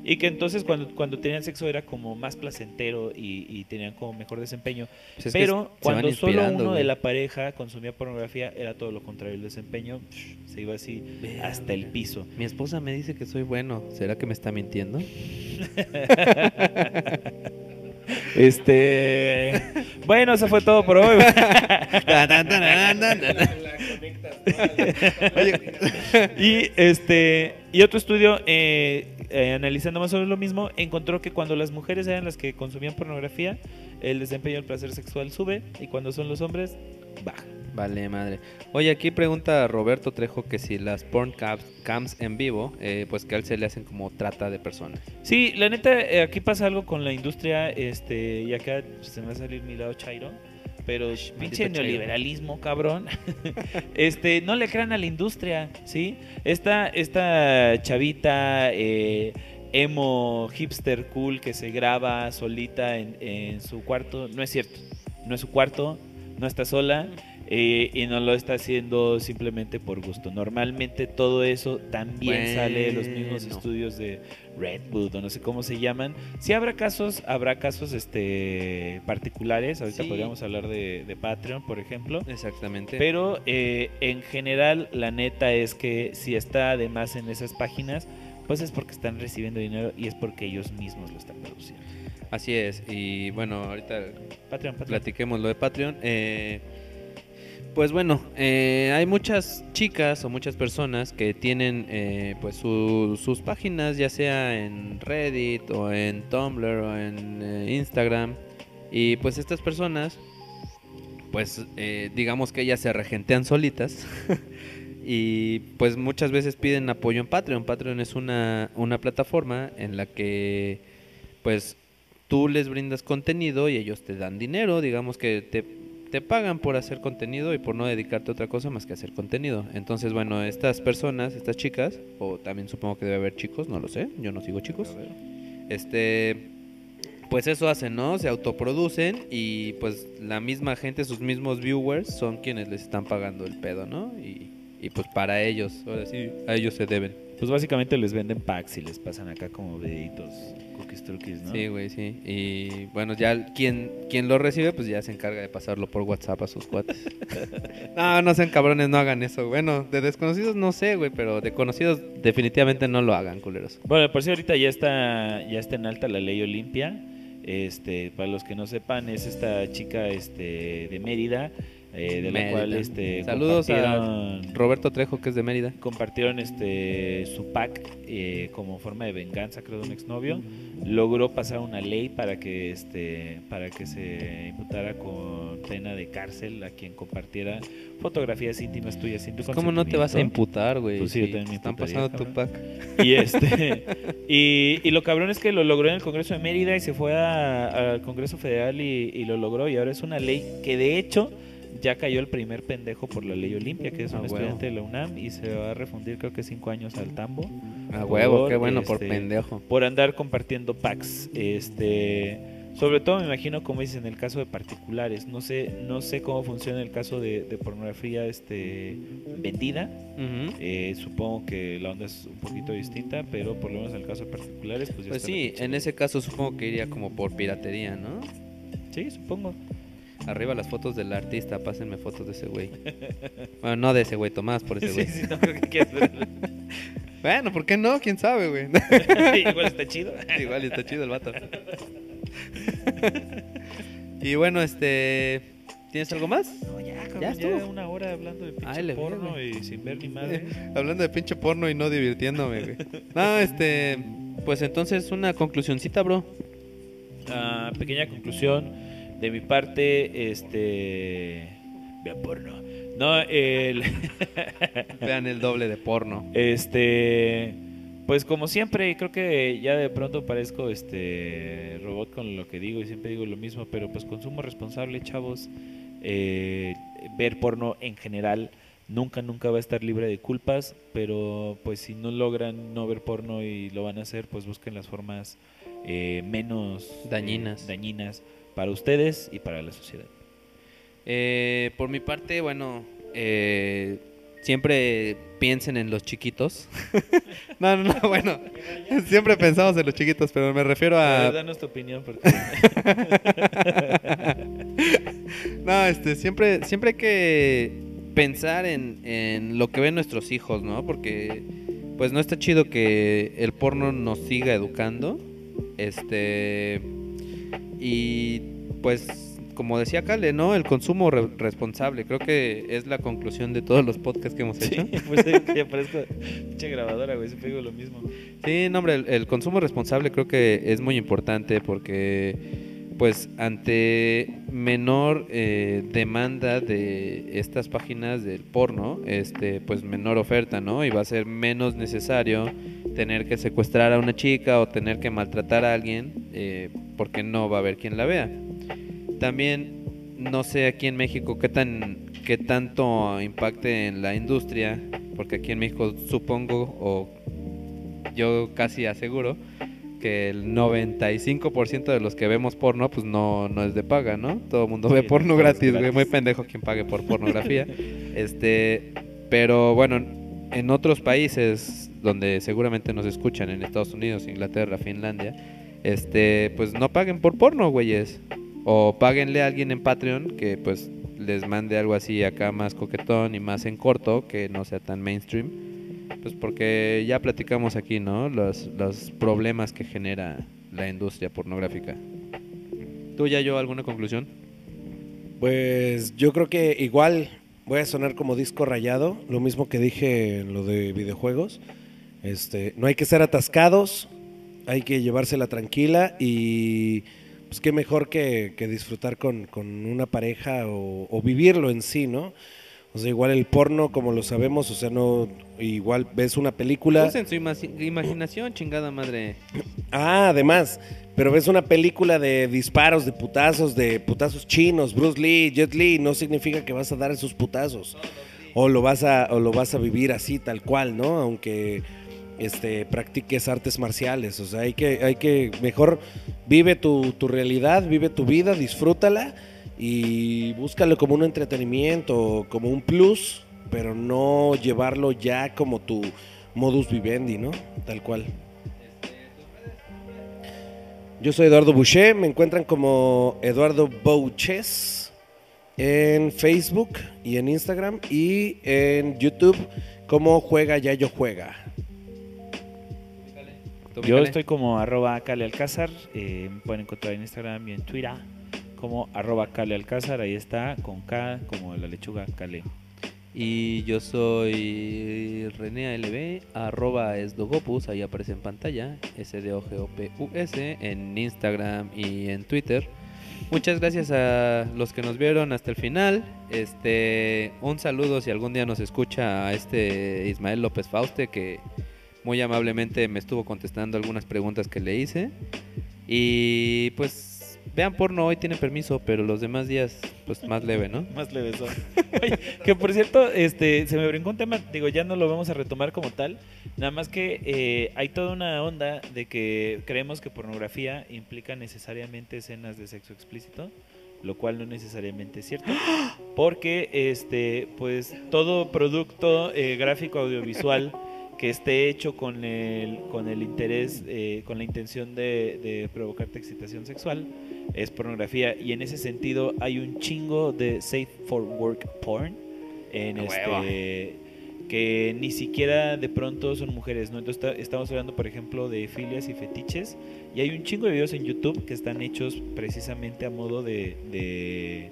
Y que entonces cuando, cuando tenían sexo era como más placentero y, y tenían como mejor desempeño.
Pues
Pero cuando solo uno de la pareja consumía pornografía era todo lo contrario. El desempeño psh, se iba así hasta el piso.
Mi esposa me dice que soy bueno. ¿Será que me está mintiendo? <laughs>
Este. bueno, eso fue todo por hoy. y este y otro estudio eh, eh, analizando más sobre lo mismo encontró que cuando las mujeres eran las que consumían pornografía el desempeño del placer sexual sube y cuando son los hombres baja
Vale, madre. Oye, aquí pregunta Roberto Trejo que si las porn cams, en vivo, eh, pues que a él se le hacen como trata de personas.
Sí, la neta, eh, aquí pasa algo con la industria, este, y acá se me va a salir mi lado chairo, pero pinche neoliberalismo, cabrón. <laughs> este, no le crean a la industria, ¿sí? Esta, esta chavita eh, emo hipster cool que se graba solita en, en su cuarto, no es cierto, no es su cuarto, no está sola. Eh, y no lo está haciendo simplemente por gusto. Normalmente todo eso también sale de los mismos estudios de Redwood o no sé cómo se llaman. Sí habrá casos, habrá casos este particulares. Ahorita
Sí.
podríamos hablar de, de Patreon, por ejemplo.
Exactamente.
Pero eh, en general, la neta es que si está además en esas páginas, pues es porque están recibiendo dinero y es porque ellos mismos lo están produciendo.
Así es. Y bueno, ahorita
Patreon, Patreon.
platiquemos lo de Patreon. Eh, pues bueno, eh, hay muchas chicas o muchas personas que tienen eh, pues su- sus páginas, ya sea en Reddit o en Tumblr o en eh, Instagram. Y pues estas personas, pues eh, digamos que ellas se regentean solitas. <laughs> y pues muchas veces piden apoyo en Patreon. Patreon es una, una plataforma en la que pues tú les brindas contenido y ellos te dan dinero, digamos que te, te pagan por hacer contenido y por no dedicarte a otra cosa más que hacer contenido. Entonces, bueno, estas personas, estas chicas, o también supongo que debe haber chicos, no lo sé, yo no sigo chicos. Este, pues eso hacen, ¿no? Se autoproducen y pues la misma gente, sus mismos viewers son quienes les están pagando el pedo, ¿no? Y, y pues para ellos, ahora sí, a ellos se deben.
Pues básicamente les venden packs y les pasan acá como videitos, cookies, truquis, ¿no?
Sí, güey, sí. Y bueno, ya quien, quien lo recibe, pues ya se encarga de pasarlo por WhatsApp a sus cuates. <laughs> no, no sean cabrones, no hagan eso. Bueno, de desconocidos no sé, güey, pero de conocidos definitivamente no lo hagan, culeros.
Bueno, por si ahorita ya está, ya está en alta la ley Olimpia. Este, para los que no sepan, es esta chica este, de Mérida, eh, de la
Mérida.
cual este,
Saludos a Roberto Trejo, que es de Mérida.
compartieron este su pack eh, como forma de venganza creo de un exnovio logró pasar una ley para que este para que se imputara con pena de cárcel a quien compartiera fotografías íntimas tuyas sin tu
¿Cómo no te vas a imputar, güey?
Pues sí,
están pasando tu pack. <laughs>
y este <laughs> y, y lo cabrón es que lo logró en el Congreso de Mérida y se fue al Congreso Federal y, y lo logró y ahora es una ley que de hecho ya cayó el primer pendejo por la ley Olimpia, que es
Ah,
un
huevo.
estudiante de la UNAM y se va a refundir creo que cinco años al tambo
A huevo,
Por,
qué bueno por
este,
pendejo.
por andar compartiendo packs. Este, sobre todo me imagino como dices en el caso de particulares. No sé, no sé cómo funciona el caso de, de pornografía este vendida. Eh, supongo que la onda es un poquito distinta, pero por lo menos en el caso de particulares, pues ya
Pues
está
sí, en ese caso supongo que iría como por piratería, ¿no?
Sí, supongo.
Arriba las fotos del artista, pásenme fotos de ese güey. Bueno, no de ese güey, Tomás, por ese <laughs>
Sí,
güey.
sí, no creo que quieras verlo. <laughs>
Bueno, ¿por qué no? ¿Quién sabe, güey? <laughs>
Igual está chido.
Igual está chido el vato. y bueno, este... ¿Tienes algo más?
No, ya, cabrón,
Ya
ya, una hora hablando de pinche
Ay,
porno y sin ver ni madre.
Hablando de pinche porno y no divirtiéndome, güey. No, este... Pues entonces una conclusioncita, bro.
Ah, pequeña conclusión de mi parte, este vean porno. No, el <laughs>
Vean el doble de porno.
este pues como siempre, creo que ya de pronto parezco este robot con lo que digo y siempre digo lo mismo, pero pues consumo responsable, chavos. Eh, ver porno en general nunca nunca va a estar libre de culpas, pero pues si no logran no ver porno y lo van a hacer, pues busquen las formas eh, menos eh,
Dañinas.
Para ustedes y para la sociedad.
Eh, por mi parte, bueno, eh, siempre piensen en los chiquitos. <laughs> no, no, no, bueno, <laughs> siempre pensamos en los chiquitos, pero me refiero a...
danos tu opinión porque <laughs>
No, este, siempre, siempre hay que pensar en, en lo que ven nuestros hijos, ¿no? Porque, pues, no está chido que el porno nos siga educando. Este. Y, pues, como decía Cale, ¿no? El consumo re- responsable. Creo que es la conclusión de todos los podcasts que hemos hecho. <laughs>
Sí, pues que parezco pinche grabadora, güey, siempre digo lo mismo.
Sí, no, hombre, el, el consumo responsable creo que es muy importante porque, pues ante menor eh, demanda de estas páginas del porno, este, pues menor oferta, ¿no? Y va a ser menos necesario tener que secuestrar a una chica o tener que maltratar a alguien eh, porque no va a haber quien la vea. También no sé aquí en México qué tan qué tanto impacte en la industria, porque aquí en México supongo o yo casi aseguro que el 95% de los que vemos porno pues no, no es de paga, ¿no? Todo el mundo ve porno gratis, güey, muy pendejo quien pague por pornografía. <laughs> este, pero bueno, en otros países donde seguramente nos escuchan en Estados Unidos, Inglaterra, Finlandia, este, pues no paguen por porno, güeyes. O páguenle a alguien en Patreon que pues les mande algo así acá más coquetón y más en corto, que no sea tan mainstream. Pues porque ya platicamos aquí, ¿no? Los, los problemas que genera la industria pornográfica. ¿Tú ya yo alguna conclusión?
Pues yo creo que igual voy a sonar como disco rayado, lo mismo que dije en lo de videojuegos. Este, no hay que ser atascados, hay que llevársela tranquila y pues qué mejor que, que disfrutar con, con una pareja o, o vivirlo en sí, ¿no? O sea, igual el porno, como lo sabemos, o sea, no, igual ves una película.
Usen su imagi- imaginación, chingada madre.
Ah, además, pero ves una película de disparos, de putazos, de putazos chinos, Bruce Lee, Jet Li, no significa que vas a dar esos putazos. O lo vas a, o lo vas a vivir así, tal cual, ¿no? Aunque este, practiques artes marciales. O sea, hay que, hay que mejor vive tu, tu realidad, vive tu vida, disfrútala y búscalo como un entretenimiento, como un plus, pero no llevarlo ya como tu modus vivendi, ¿no? Tal cual. Yo soy Eduardo Boucher, me encuentran como Eduardo Bouches en Facebook y en Instagram y en YouTube como Juega Yayo Juega.
¿Tú,
Yo estoy como arroba Cale Alcázar, eh, me pueden encontrar en Instagram y en Twitter como arroba Alcázar, ahí está, con K como la lechuga Cale.
Y yo soy René ALB, arroba esdogopus, ahí aparece en pantalla, S-D-O-G-O-P-U-S, en Instagram y en Twitter. Muchas gracias a los que nos vieron hasta el final. Este, un saludo si algún día nos escucha a este Ismael López Fauste que muy amablemente me estuvo contestando algunas preguntas que le hice. Y pues vean porno, hoy tienen permiso, pero los demás días pues más leve, ¿no? <laughs>
Más leve son. <laughs> Oye, que por cierto, este, se me brincó un tema, digo, ya no lo vamos a retomar como tal, nada más que eh, hay toda una onda de que creemos que pornografía implica necesariamente escenas de sexo explícito, lo cual no necesariamente es cierto, <gasps> porque este, pues todo producto eh, gráfico audiovisual que esté hecho con el, con el interés, eh, con la intención de, de provocarte excitación sexual, es pornografía. Y en ese sentido hay un chingo de safe for work porn en este que ni siquiera de pronto son mujeres, ¿no? Entonces está- estamos hablando, por ejemplo, de filias y fetiches. Y hay un chingo de videos en YouTube que están hechos precisamente a modo de de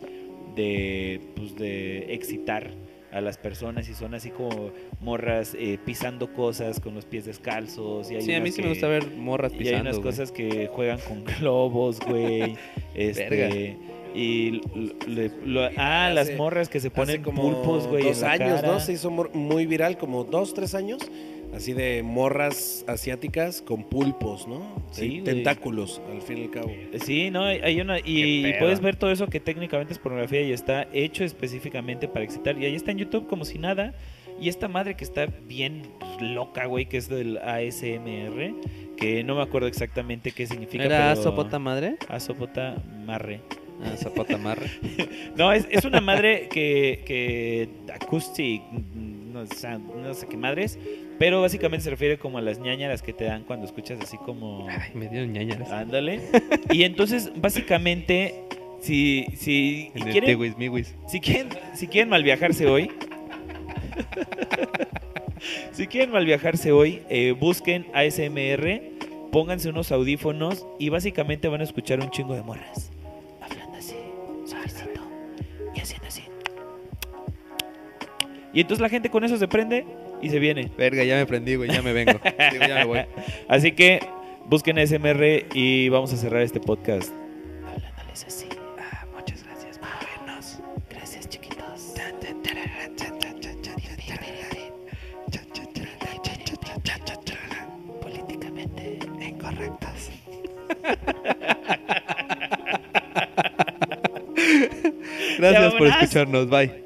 de, pues, de excitar a las personas y son así como morras eh, pisando cosas con los pies descalzos y hay
Sí, a mí sí me
que-
gusta ver morras
y
pisando.
hay unas
güey.
cosas que juegan con <laughs> globos, güey. <laughs>
Verga.
este. Y l- le- lo- ah, las
Hace-
morras que se ponen
como
pulpos, güey. en
dos
la
años,
cara.
¿no? Se hizo muy viral, como dos, tres años. Así de morras asiáticas con pulpos, ¿no?
Sí.
Tentáculos, al fin y al cabo.
Sí, no, hay hay una. Y, puedes ver todo eso que técnicamente es pornografía y está hecho específicamente para excitar. Y ahí está en YouTube como si nada. Y esta madre que está bien loca, güey, que es del ASMR, que no me acuerdo exactamente qué significa.
¿Era
pero-
sopota madre?
Asopota marre.
Ah, zapota marre. <laughs>
No, es, es una madre que, que acoustic, no, sé- no sé qué madres, pero básicamente se refiere como a las ñañaras que te dan cuando escuchas así como...
Ay, me dieron ñañaras.
Ándale. Y entonces, básicamente, si, si,
el
quieren,
miwis.
si, quieren, si quieren malviajarse hoy... si quieren malviajarse hoy, eh, busquen ASMR, pónganse unos audífonos y básicamente van a escuchar un chingo de morras. Y entonces la gente con eso se prende y se viene.
Verga, ya me prendí, güey, ya me vengo.
Así que busquen a SMR y vamos a cerrar este podcast.
Hablándoles así. Ah, muchas gracias por vernos. Gracias, chiquitos. Políticamente incorrectas. gracias por escucharnos. Bye.